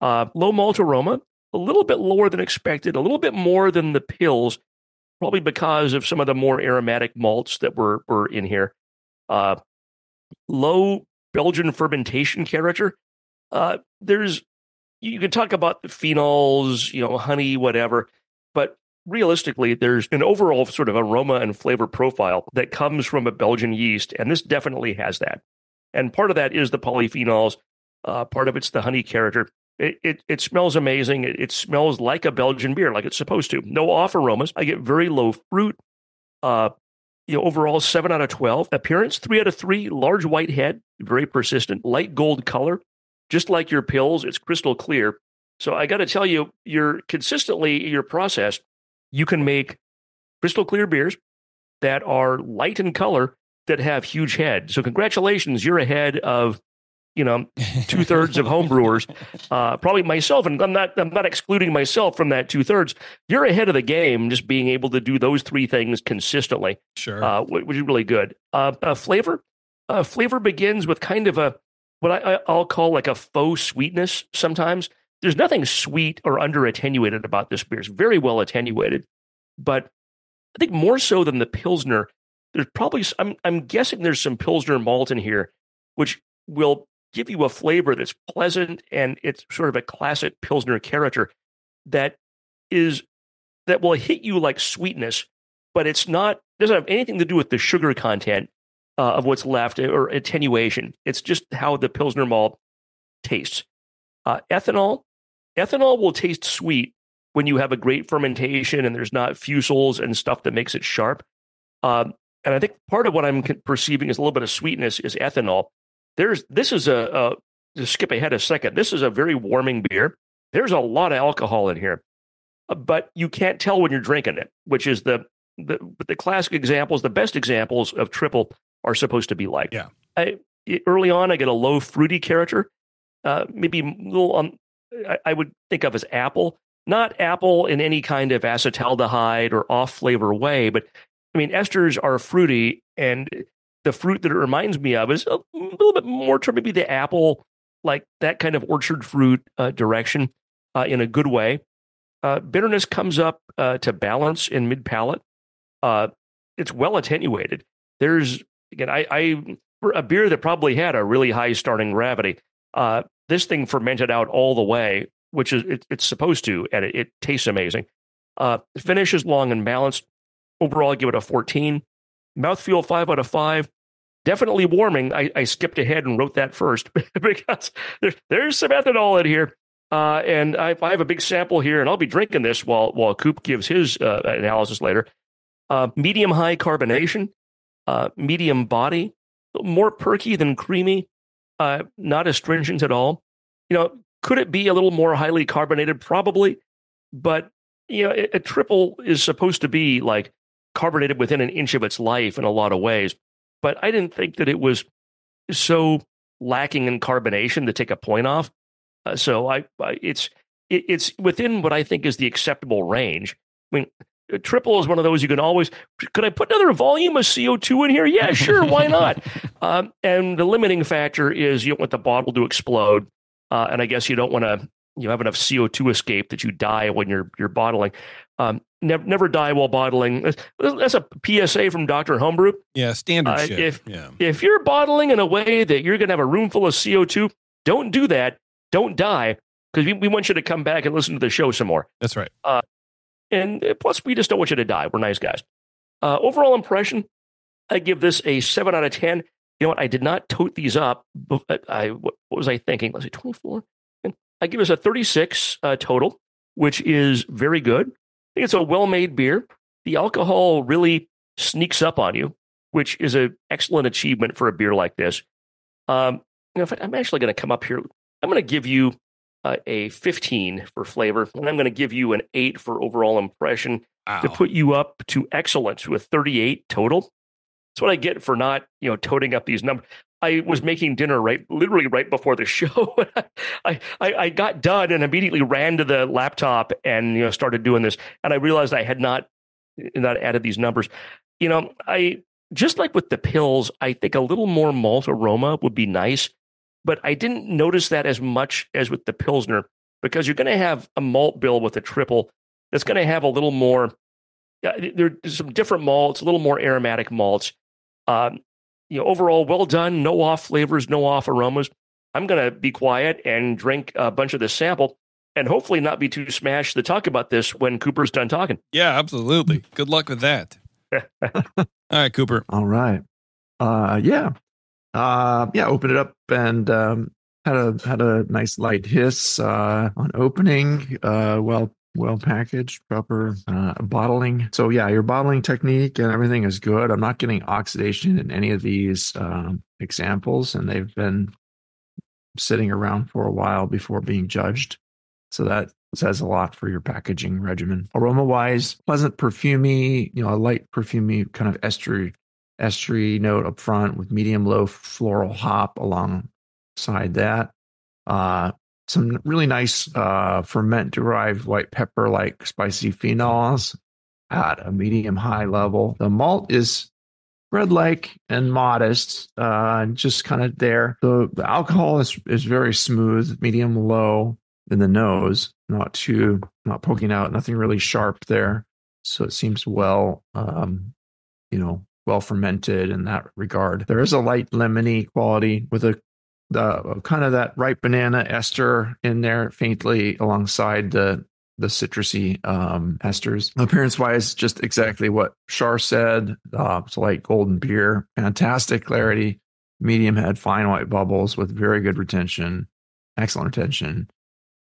Uh, low malt aroma, a little bit lower than expected, a little bit more than the Pils, probably because of some of the more aromatic malts that were were in here. Uh, low Belgian fermentation character. Uh, there's you can talk about the phenols, you know, honey, whatever, but realistically, there's an overall sort of aroma and flavor profile that comes from a Belgian yeast, and this definitely has that. And part of that is the polyphenols. Uh, part of it's the honey character. It, it it smells amazing. It, it smells like a Belgian beer, like it's supposed to. No off aromas. I get very low fruit. Uh, you know, overall seven out of twelve. Appearance three out of three. Large white head, very persistent. Light gold color, just like your Pils. It's crystal clear. So I got to tell you, you're consistently your process. You can make crystal clear beers that are light in color that have huge head. So congratulations, you're ahead of you know two thirds of homebrewers, uh, probably myself, and I'm not I'm not excluding myself from that two thirds. You're ahead of the game, just being able to do those three things consistently, Sure. uh, which is really good. Uh, uh, flavor, uh, flavor begins with kind of a what I, I'll call like a faux sweetness. Sometimes there's nothing sweet or under attenuated about this beer. It's very well attenuated, but I think more so than the pilsner. There's probably I'm I'm guessing there's some pilsner malt in here, which will give you a flavor that's pleasant and it's sort of a classic pilsner character that is that will hit you like sweetness, but it's not doesn't have anything to do with the sugar content uh, of what's left or attenuation. It's just how the pilsner malt tastes. Uh, ethanol, ethanol will taste sweet when you have a great fermentation and there's not fusels and stuff that makes it sharp. Um, and I think part of what I'm perceiving is a little bit of sweetness is ethanol. There's this is a, a skip ahead a second. This is a very warming beer. There's a lot of alcohol in here, Uh, but you can't tell when you're drinking it, which is the the the classic examples, the best examples of triple are supposed to be like. Yeah. I, early on, I get a low fruity character, uh, maybe a little. Um, I, I would think of as apple, not apple in any kind of acetaldehyde or off flavor way, but I mean esters are fruity, and the fruit that it reminds me of is a little bit more to maybe the apple, like that kind of orchard fruit uh, direction, uh, in a good way. Uh, bitterness comes up uh, to balance in mid palate. Uh, it's well attenuated. There's again, I, I a beer that probably had a really high starting gravity. Uh, this thing fermented out all the way, which is it, it's supposed to, and it, it tastes amazing. Uh, finish is long and balanced. Overall, I give it a 14. Mouthfeel five out of five. Definitely warming. I, I skipped ahead and wrote that first because there, there's some ethanol in here. Uh, and I, I have a big sample here, and I'll be drinking this while while Coop gives his uh, analysis later. Uh, medium high carbonation, uh, medium body, more perky than creamy, uh, not astringent at all. You know, could it be a little more highly carbonated? Probably, but you know, a, a triple is supposed to be like carbonated within an inch of its life in a lot of ways. But I didn't think that it was so lacking in carbonation to take a point off. Uh, so I, I it's it, it's within what I think is the acceptable range. I mean, a triple is one of those you can always. Could I put another volume of CO two in here? Yeah, sure, why not? Um, and the limiting factor is you don't want the bottle to explode, uh, and I guess you don't want to you have enough CO two escape that you die when you're you're bottling. Um, never never die while bottling. That's a PSA from Doctor Homebrew. Yeah, standard Uh, shit. if- yeah. If you're bottling in a way that you're going to have a room full of CO two, don't do that. Don't die because we, we want you to come back and listen to the show some more. That's right. And uh, plus, we just don't want you to die. We're nice guys. Uh, overall impression, I give this a seven out of ten. You know what? I did not tote these up. but I what was I thinking? Let's twenty four. I give us a thirty six uh, total, which is very good. I think it's a well made beer. The alcohol really sneaks up on you, which is an excellent achievement for a beer like this. Um, you know, I'm actually going to come up here. I'm going to give you uh, a 15 for flavor, and I'm going to give you an eight for overall impression to put you up to excellence with 38 total. That's what I get for not, you know, toting up these numbers. I was making dinner right, literally right before the show. I, I I got done and immediately ran to the laptop and you know started doing this, and I realized I had not not added these numbers. You know, I just like with the Pils, I think a little more malt aroma would be nice, but I didn't notice that as much as with the pilsner because you're going to have a malt bill with a triple that's going to have a little more. Yeah, there's some different malts, a little more aromatic malts. Um, you know, overall, well done. No off flavors, no off aromas. I'm going to be quiet and drink a bunch of this sample, and hopefully not be too smashed to talk about this when Cooper's done talking. Yeah, absolutely. Good luck with that. All right, Cooper. All right. Uh, yeah. Uh, yeah. Opened it up and um, had a had a nice light hiss uh, on opening. Uh, well well packaged, proper uh, bottling. So yeah, your bottling technique and everything is good. I'm not getting oxidation in any of these um, examples, and they've been sitting around for a while before being judged. So that says a lot for your packaging regimen. Aroma wise, pleasant perfumey, you know, a light perfumey kind of estery estery note up front with medium low floral hop alongside that. Uh, some really nice uh, ferment derived white pepper like spicy phenols at a medium high level. The malt is bread like and modest, uh, just kind of there. The, the alcohol is, is very smooth, medium low in the nose, not too, not poking out, nothing really sharp there. So it seems well, um, you know, well fermented in that regard. There is a light lemony quality with a the kind of that ripe banana ester in there faintly alongside the the citrusy um, esters. Appearance wise, just exactly what Shar said. Uh, it's a light golden beer, fantastic clarity, medium head, fine white bubbles with very good retention, excellent retention.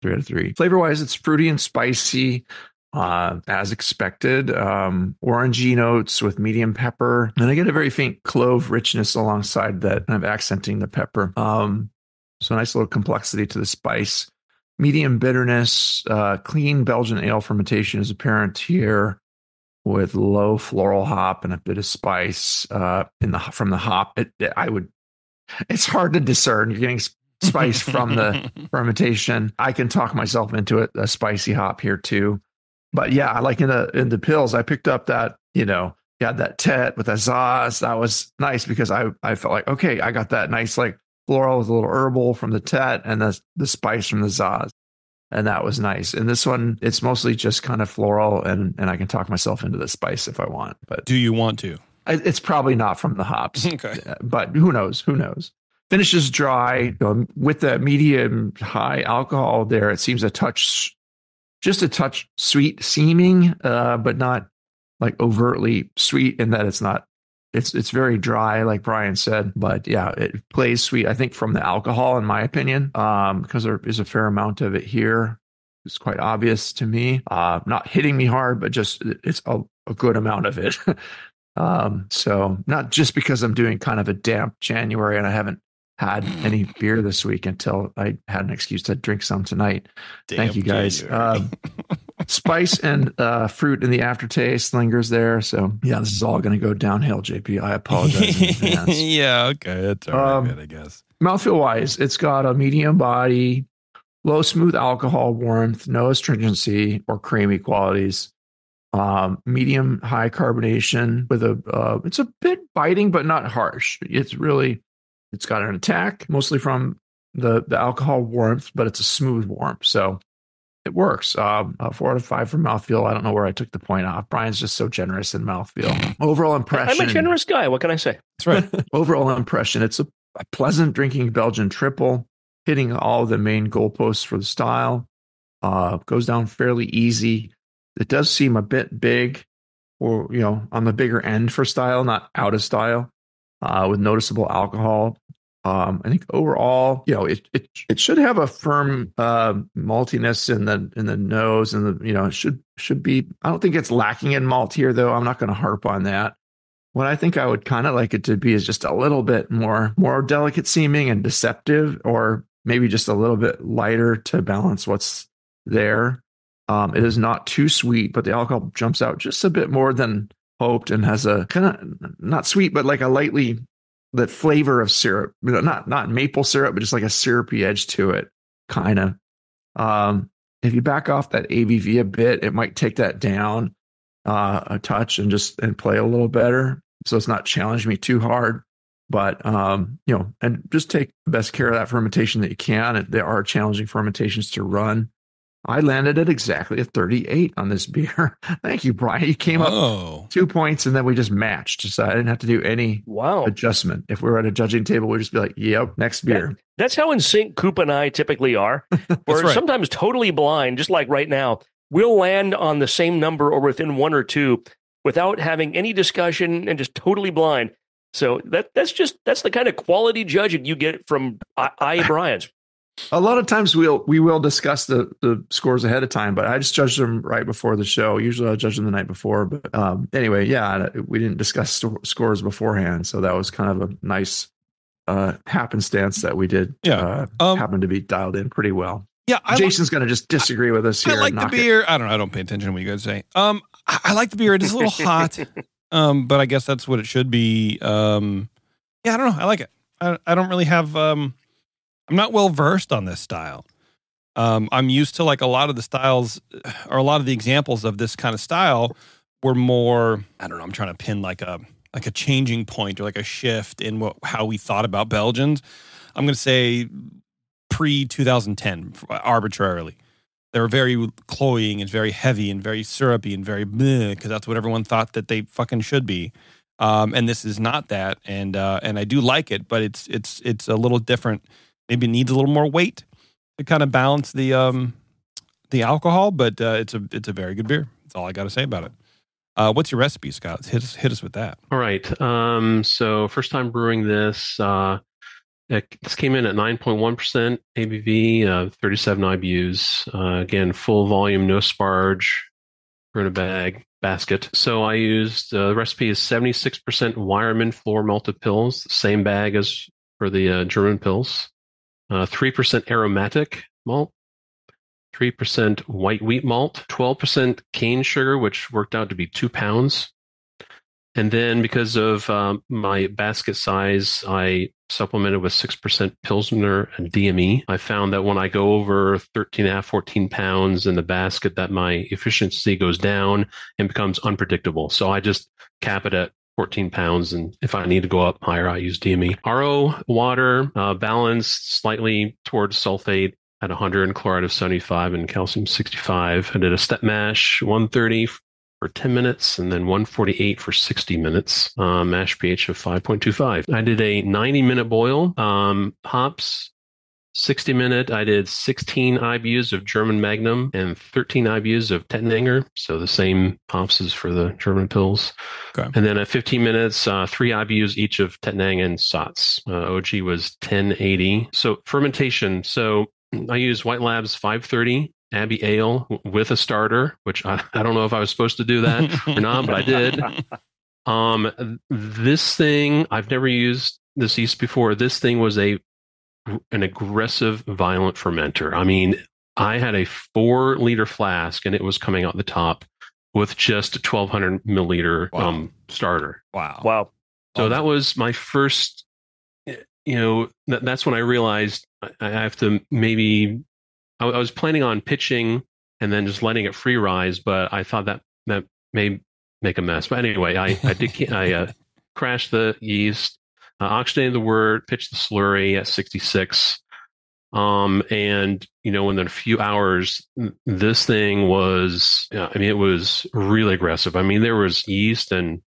Three out of three. Flavor wise, it's fruity and spicy uh, as expected. Um, orangey notes with medium pepper. And I get a very faint clove richness alongside that, kind of accenting the pepper. Um, so nice little complexity to the spice. Medium bitterness, uh, clean Belgian ale fermentation is apparent here with low floral hop and a bit of spice uh, in the from the hop. It, it- I would. It's hard to discern. You're getting spice from the fermentation. I can talk myself into it. A spicy hop here too but yeah, like in the in the Pils, I picked up that you know you had that tet with that Saaz. That was nice because I I felt like okay, I got that nice like floral with a little herbal from the tet and the the spice from the Saaz, and that was nice. And this one, it's mostly just kind of floral, and and I can talk myself into the spice if I want, but Do you want to? It's probably not from the hops. Okay. But who knows? Who knows? Finishes dry you know, with the medium high alcohol there. It seems a touch, just a touch sweet seeming, uh, but not like overtly sweet in that it's not. It's it's very dry, like Brian said. But yeah, it plays sweet. I think from the alcohol, in my opinion, um, because there is a fair amount of it here. It's quite obvious to me. Uh, not hitting me hard, but just it's a, a good amount of it. Um, so not just because I'm doing kind of a damp January and I haven't had any beer this week until I had an excuse to drink some tonight. Thank you guys. Um, spice and uh, fruit in the aftertaste lingers there. So yeah, this is all going to go downhill. JP, I apologize. in advance. yeah, okay, that's all right, Um, man, I guess. Mouthfeel wise, it's got a medium body, low smooth alcohol warmth, no astringency or creamy qualities. Um, medium high carbonation with a uh, it's a bit biting but not harsh. It's really it's got an attack mostly from the the alcohol warmth, but it's a smooth warmth, so it works. Um, a four out of five for mouthfeel. I don't know where I took the point off. Brian's just so generous in mouthfeel. Overall impression. I'm a generous guy. What can I say? That's right. overall impression it's a, a pleasant drinking belgian triple hitting all the main goalposts for the style uh goes down fairly easy it does seem a bit big or you know on the bigger end for style not out of style uh with noticeable alcohol. Um i think overall you know it it, it should have a firm uh maltiness in the in the nose and the you know it should should be i don't think it's lacking in malt here though. I'm not going to harp on that. What I think I would kind of like it to be is just a little bit more more delicate seeming and deceptive, or maybe just a little bit lighter to balance what's there. Um, it is not too sweet, but the alcohol jumps out just a bit more than hoped and has a kind of not sweet, but like a lightly the flavor of syrup, not not maple syrup, but just like a syrupy edge to it, kind of. Um, if you back off that ABV a bit, it might take that down uh, a touch and just and play a little better. So it's not challenging me too hard, but um, you know, and just take the best care of that fermentation that you can. There are challenging fermentations to run. I landed at exactly a 38 on this beer. Thank you, Brian. You came up Oh, two points and then we just matched. So I didn't have to do any Wow. adjustment. If we were at a judging table, we'd just be like, yep, next beer. That's how in sync Coop and I typically are. We're right. sometimes totally blind, just like right now. We'll land on the same number or within one or two without having any discussion and just totally blind. So that that's just that's the kind of quality judging you get from I, I Bryans. A lot of times we'll we will discuss the the scores ahead of time, but I just judge them right before the show. Usually I judge them the night before, but um, anyway, yeah, we didn't discuss st- scores beforehand, so that was kind of a nice uh, happenstance that we did. Yeah. uh, Um, happened to be dialed in pretty well. yeah. I like, Jason's going to just disagree with us here. I like the knock it. beer. I don't know. I don't pay attention to what you guys say. Um, I, I like the beer. It is a little hot. Um, but I guess that's what it should be. Um, yeah, I don't know. I like it. I, I don't really have. Um, I'm not well versed on this style. Um, I'm used to like a lot of the styles, or a lot of the examples of this kind of style were more. I don't know. I'm trying to pin like a like a changing point or like a shift in what how we thought about Belgians. I'm going to say pre 2010 arbitrarily. They were very cloying and very heavy and very syrupy and very because that's what everyone thought that they fucking should be. Um, and this is not that, and uh, and I do like it, but it's it's it's a little different. Maybe needs a little more weight to kind of balance the um, the alcohol, but uh, it's a it's a very good beer. That's all I got to say about it. Uh, what's your recipe, Scott? Hit us hit us with that. All right. Um, so first time brewing this, uh, it, this came in at 9.1% ABV, uh, 37 IBUs. Uh, again, full volume, no sparge, brew in a bag, basket. So I used, uh, the recipe is 76% Weyermann floor malted Pils, same bag as for the German Pils. Uh, 3% aromatic malt, 3% white wheat malt, 12% cane sugar, which worked out to be two pounds. And then because of um, my basket size, I supplemented with 6% Pilsner and DME. I found that when I go over 13 and a half, 14 pounds in the basket, that my efficiency goes down and becomes unpredictable. So I just cap it at 14 pounds. And if I need to go up higher, I use DME. RO water, uh, balanced slightly towards sulfate at 100 and chloride of 75 and calcium 65. I did a step mash 130 for 10 minutes and then 148 for 60 minutes. Uh, mash pH of 5.25. I did a 90 minute boil. Um, hops 60 minute. I did 16 IBUs of German Magnum and 13 IBUs of Tettnanger. So the same hops as for the German Pils. Okay. And then at 15 minutes, uh, three IBUs each of Tettnang and Saaz. Uh, OG was 1080. So fermentation. So I use White Labs 530 Abbey Ale with a starter, which I, I don't know if I was supposed to do that or not, but I did. Um, this thing I've never used this yeast before. This thing was a an aggressive, violent fermenter. I mean, I had a four liter flask and it was coming out the top with just a 1200 milliliter Wow. um, starter. Wow. Wow. So that was my first, you know, that, that's when I realized I, I have to maybe, I, I was planning on pitching and then just letting it free rise, but I thought that that may make a mess. But anyway, I, I did, I uh, crashed the yeast, uh, oxygenated the wort, pitched the slurry at 66. Um, and you know, within a few hours, this thing was, I mean, it was really aggressive. I mean, there was yeast and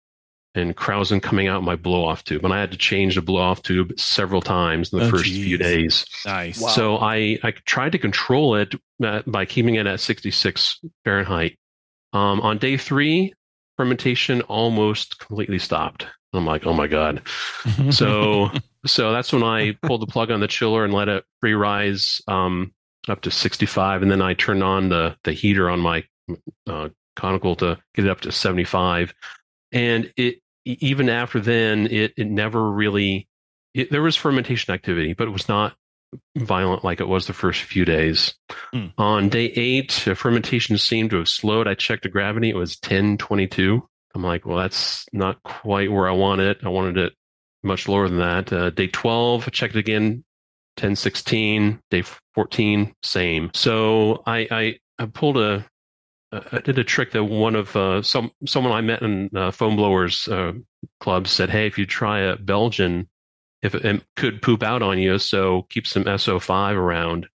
and Krausen coming out my blow off tube. And I had to change the blow off tube several times in the Oh, first geez. few days. Nice. Wow. So I, I tried to control it uh, by keeping it at 66 Fahrenheit. Um, on day three, fermentation almost completely stopped. I'm like, oh my God. So, so that's when I pulled the plug on the chiller and let it free rise um, up to 65. And then I turned on the, the heater on my uh, conical to get it up to 75 and it even after then it, it never really it, there was fermentation activity but it was not violent like it was the first few days Hmm. on day eight fermentation seemed to have slowed i checked the gravity it was 1022 i'm like well that's not quite where i want it. I wanted it much lower than that. Uh, day 12 I checked again. 1016 day 14 same. So i i, I pulled a uh, did a trick that one of uh, some someone I met in uh, foam blowers uh, club said, "Hey, if you try a Belgian, if it, it could poop out on you, so keep some SO5 around."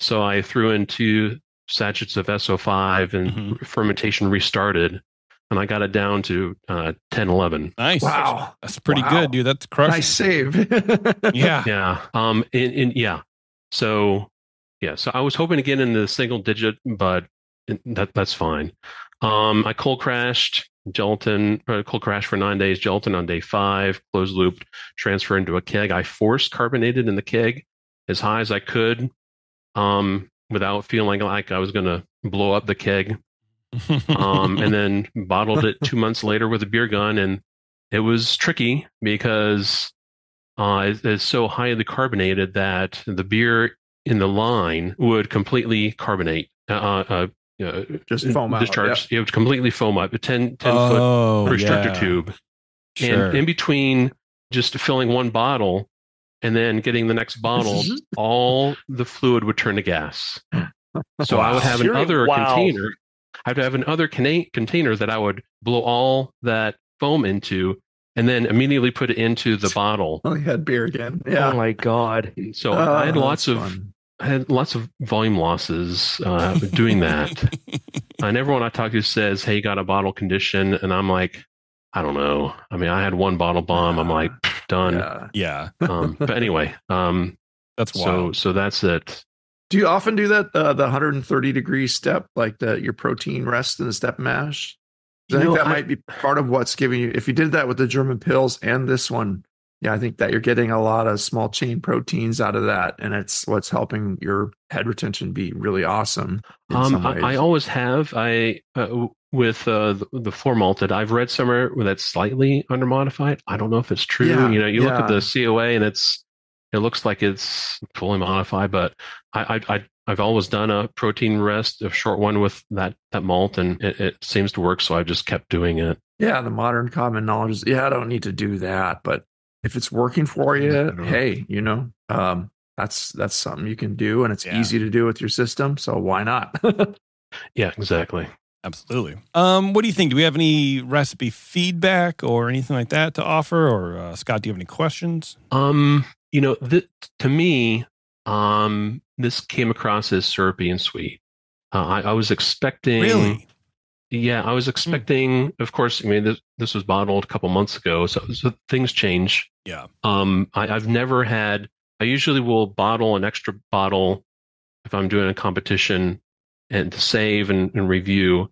So I threw in two sachets of SO5, and Mhm. fermentation restarted, and I got it down to uh, 10, 11. nice. Wow. That's pretty Wow. good, dude. That's crushing. Nice save. Yeah. Yeah. Um. In, in yeah. So yeah. So I was hoping to get in the single digit, but that that's fine. Um. I cold crashed gelatin. Uh, cold crash for nine days. Gelatin on day five. Closed looped. Transfer into a keg. I forced carbonated in the keg as high as I could. Um. Without feeling like I was going to blow up the keg um, and then bottled it two months later with a beer gun. And it was tricky because uh, it- it's so highly carbonated that the beer in the line would completely carbonate. Uh, uh, uh, Just foam out, discharge. It would completely foam up. A 10, 10 foot oh, restrictor yeah. tube. Sure. And in between just filling one bottle and then getting the next bottle, all the fluid would turn to gas. So I would have another Wow. container. I'd have another cana- container that I would blow all that foam into and then immediately put it into the bottle. Oh, you had beer again. Oh my God. So I had lots of fun. I had lots of volume losses uh, doing that. and everyone I talk to says, "Hey, you got a bottle condition," and I'm like, I don't know. I mean, I had one bottle bomb. I'm like, done. Yeah. yeah. Um, but anyway, um, That's so so that's it. Do you often do that? Uh, the 130 degree step, like the your protein rest and the step mash. I think know, that I- might be part of what's giving you. If you did that with the German Pils and this one, yeah, I think that you're getting a lot of small chain proteins out of that, and it's what's helping your head retention be really awesome. Um, I. I always have. I uh, with uh, the, the floor malted. I've read somewhere that's slightly under modified. I don't know if it's true. Yeah, you know, you look at the COA and it's it looks like it's fully modified, but I I. I I've always done a protein rest, a short one with that, that malt, and it, it seems to work. So I've just kept doing it. yeah, the modern common knowledge is yeah, I don't need to do that, but if it's working for you, hey, you know, um, that's that's something you can do, and it's Yeah. easy to do with your system. So why not? Yeah, exactly. Absolutely. Um, what do you think? Do we have any recipe feedback or anything like that to offer? Or uh, Scott, do you have any questions? Um, you know, th- to me, um, this came across as syrupy and sweet. Uh, I, I was expecting, Really? yeah, I was expecting. Of course, I mean, this, this was bottled a couple months ago, so, so things change. Yeah. Um, I, I've never had. I usually will bottle an extra bottle if I'm doing a competition and to save and, and review.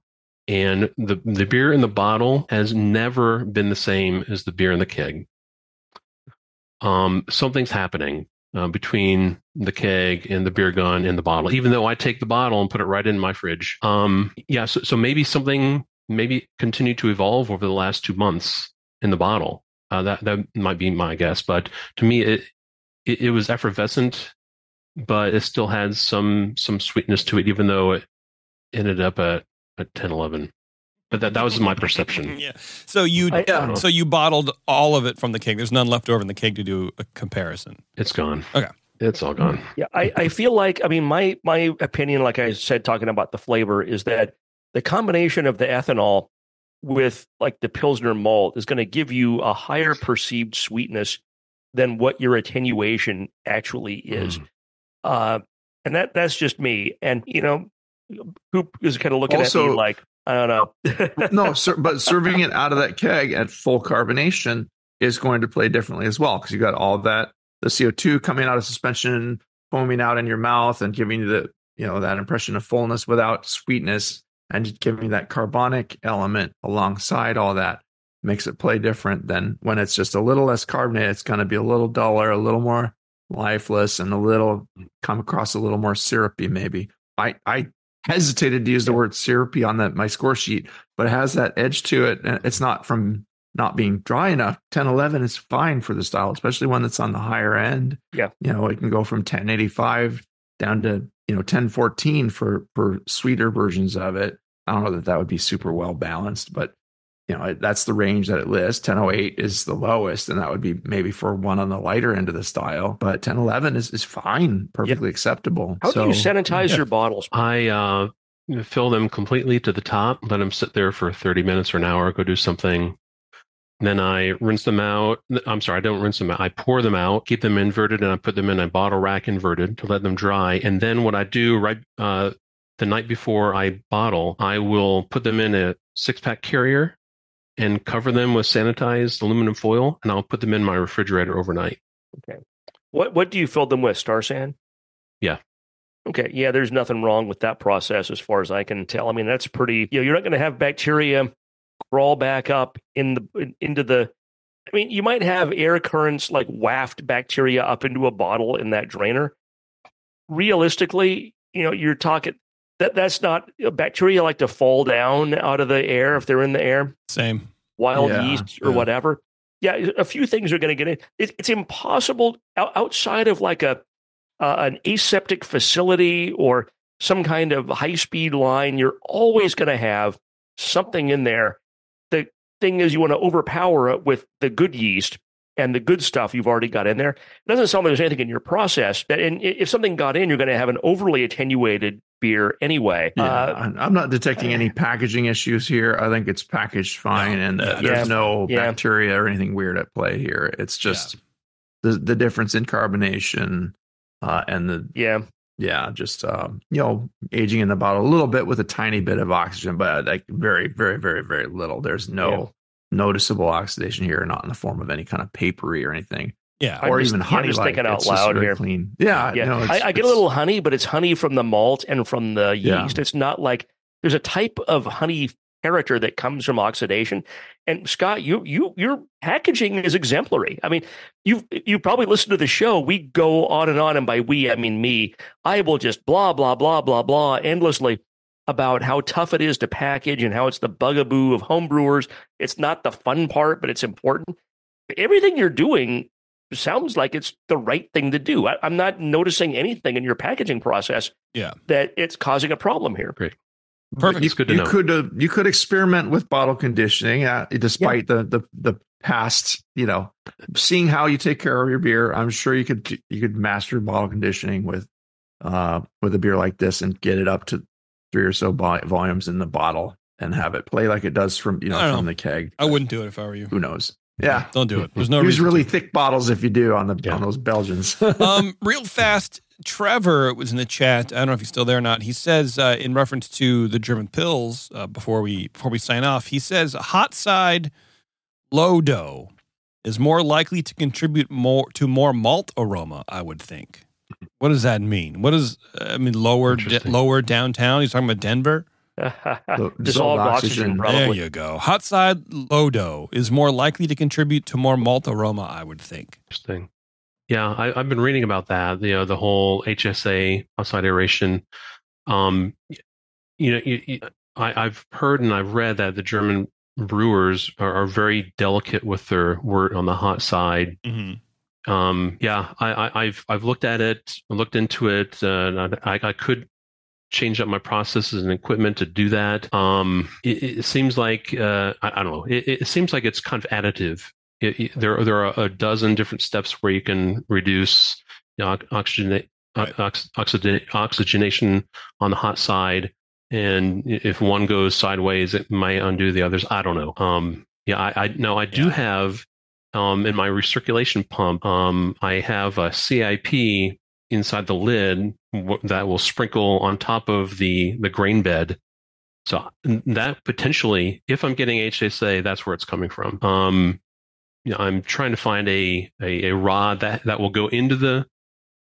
And the the beer in the bottle has never been the same as the beer in the keg. Um, something's happening uh, between the keg and the beer gun and the bottle. Even though I take the bottle and put it right in my fridge. Um, yeah. So, so maybe something maybe continued to evolve over the last two months in the bottle. Uh, that that might be my guess, but to me, it it, it was effervescent but it still had some some sweetness to it, even though it ended up at at 10, 11. But that that was my perception. yeah. So you I- Yeah. so you bottled all of it from the keg. There's none left over in the keg to do a comparison. It's gone. Okay. It's all gone. Yeah, I, I feel like I mean my my opinion, like I said, talking about the flavor, is that the combination of the ethanol with like the pilsner malt is going to give you a higher perceived sweetness than what your attenuation actually is. Mm. Uh, and that that's just me. And you know, Coop is kind of looking at me like I don't know. no, sir, but serving it out of that keg at full carbonation is going to play differently as well because you got all that the CO2 coming out of suspension, foaming out in your mouth, and giving you the you know that impression of fullness without sweetness, and giving that carbonic element alongside all that makes it play different than when it's just a little less carbonated. It's going to be a little duller, a little more lifeless, and a little come across a little more syrupy. Maybe I I hesitated to use the word syrupy on that my score sheet, but it has that edge to it. And it's not from not being dry enough. 10, 11 is fine for the style, especially one that's on the higher end. Yeah. You know, it can go from 1085 down to, you know, 1014 for, for sweeter versions of it. I don't know that that would be super well balanced, but you know, that's the range that it lists. 1008 is the lowest, and that would be maybe for one on the lighter end of the style. But 1011 is, is fine, perfectly acceptable. How do you sanitize yeah. your bottles? I uh, fill them completely to the top, let them sit there for 30 minutes or an hour, go do something. Then I rinse them out. I'm sorry, I don't rinse them out. I pour them out, keep them inverted, and I put them in a bottle rack inverted to let them dry. And then what I do right uh, the night before I bottle, I will put them in a six pack carrier and cover them with sanitized aluminum foil, and I'll put them in my refrigerator overnight. Okay. What what do you fill them with? Star San? Yeah. Okay. Yeah, there's nothing wrong with that process as far as I can tell. I mean, that's pretty you know, you're not going to have bacteria crawl back up in the into the I mean, you might have air currents like waft bacteria up into a bottle in that drainer. Realistically, you know, you're talking that that's not bacteria like to fall down out of the air if they're in the air Same. wild Yeah, yeast or yeah. whatever. Yeah, a few things are going to get in. It, it's impossible outside of like a uh, an aseptic facility or some kind of high speed line. You're always going to have something in there. The thing is, you want to overpower it with the good yeast and the good stuff you've already got in there. It doesn't sound like there's anything in your process. That and if something got in, you're going to have an overly attenuated beer anyway. Yeah, Uh, I'm- not detecting any packaging issues here. I think it's packaged fine, and uh, yeah. there's no Yeah. bacteria or anything weird at play here. It's just the the difference in carbonation uh, and the yeah. yeah, just um, you know, aging in the bottle a little bit with a tiny bit of oxygen, but like very, very, very, very little. There's no noticeable oxidation here, not in the form of any kind of papery or anything, Yeah. I'm or just- even yeah, honey. just like. thinking out It's loud very here. Clean. Yeah, Yeah, no, it's- I, I get a little honey, but it's honey from the malt and from the Yeah. yeast. It's not like there's a type of honey character that comes from oxidation. And Scott, you you your packaging is exemplary. I mean, you you probably listen to the show. We go on and on, and by we I mean me. I will just blah blah blah blah blah endlessly about how tough it is to package and how it's the bugaboo of homebrewers. It's not the fun part, but it's important. Everything you're doing sounds like it's the right thing to do. I, I'm not noticing anything in your packaging process Yeah. that it's causing a problem here. Great. Perfect. You, good to you know. could uh, you could experiment with bottle conditioning, uh, despite the the the past. You know, seeing how you take care of your beer. I'm sure you could you could master bottle conditioning with uh with a beer like this and get it up to three or so vol- volumes in the bottle and have it play like it does from you know from know. the keg. I wouldn't do it if I were you. Who knows? Yeah, Don't do it. There's no use really to. thick bottles if you do on the Yeah. on those Belgians. um, real fast, Trevor was in the chat. I don't know if he's still there or not. He says, uh, in reference to the German Pils, uh, before we before we sign off, he says hot side low dough is more likely to contribute more to more malt aroma. I would think. What does that mean? What does I mean? Lower de- lower downtown. He's talking about Denver. Dissolved dissolved oxygen, oxygen. There you go. Hot side low dough is more likely to contribute to more malt aroma. I would think. Interesting. Yeah, I, I've been reading about that. You know, the whole HSA hot side aeration. Um, you know, you, you, I, I've heard and I've read that the German brewers are, are very delicate with their wort on the hot side. Mm-hmm. Um, yeah, I, I, have I've looked at it, looked into it, uh, and I, I could change up my processes and equipment to do that. Um, it, it seems like uh, I, I, don't know. It, it, seems like it's kind of additive. It, there there are a dozen different steps where you can reduce you know, oxygen, right. ox, oxygen, oxygenation on the hot side, and if one goes sideways, it might undo the others. I don't know. Um, yeah, I, I no, I do yeah. have um, in my recirculation pump. Um, I have a CIP inside the lid that will sprinkle on top of the the grain bed. So that potentially, if I'm getting HSA, that's where it's coming from. Um, you know, I'm trying to find a, a, a rod that that will go into the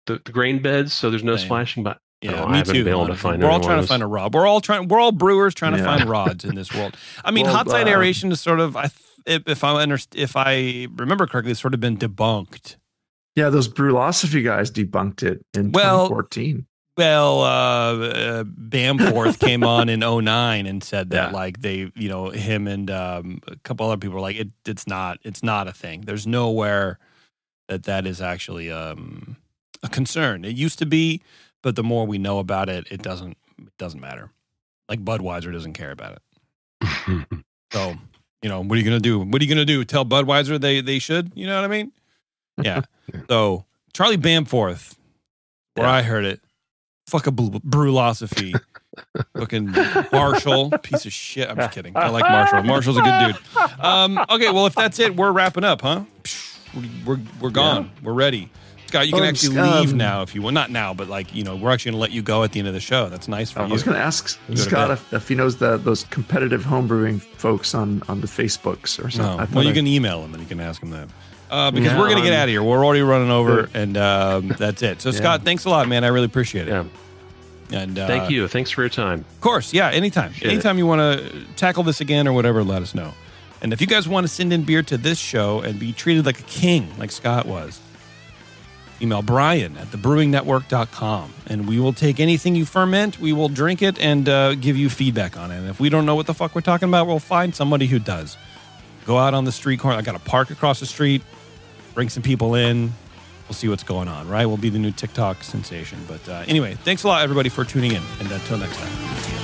the, the grain beds, so there's no Same. splashing. But yeah, know, me I haven't too. been able to find. We're all trying to find a rod. We're all trying. We're all brewers trying yeah. to find rods in this world. I mean, well, hot side uh, aeration is sort of. I if, if I understand, if I remember correctly, it's sort of been debunked yeah, those Brülosophy guys debunked it in well, 2014. Well, uh, uh, Bamforth came on in 09 and said that yeah. like they, you know, him and um, a couple other people were like, it, it's not, it's not a thing. There's nowhere that that is actually um, a concern. It used to be, but the more we know about it, it doesn't, it doesn't matter. Like Budweiser doesn't care about it. so, you know, what are you gonna do? What are you gonna do? Tell Budweiser they they should? You know what I mean? Yeah. so Charlie Bamforth, where yeah. I heard it, fuck a Brülosophy. Fucking Marshall, piece of shit. I'm just kidding. I like Marshall. Marshall's a good dude. Um, okay, well, if that's it, we're wrapping up, huh? We're we're gone. Yeah. We're ready. Scott, you can oh, actually leave um, now if you want. Not now, but like you know, we're actually going to let you go at the end of the show. That's nice for I you. I was going to ask Scott if, if, he knows the, those competitive homebrewing folks on on the Facebooks or something. No. Well, you I, can email him and you can ask him that uh, because yeah, we're gonna get out of here. We're already running over, and um, that's it. So yeah. Scott, thanks a lot, man. I really appreciate it. Yeah. And uh, thank you. Thanks for your time. Of course, yeah. Anytime, anytime you want to tackle this again or whatever, let us know. And if you guys want to send in beer to this show and be treated like a king, like Scott was, email Brian at thebrewingnetwork.com and we will take anything you ferment, we will drink it and uh, give you feedback on it. And if we don't know what the fuck we're talking about, we'll find somebody who does. Go out on the street corner. I got a park across the street bring some people in. We'll see what's going on, right? We'll be the new TikTok sensation. But uh, anyway, thanks a lot, everybody, for tuning in. And until next time.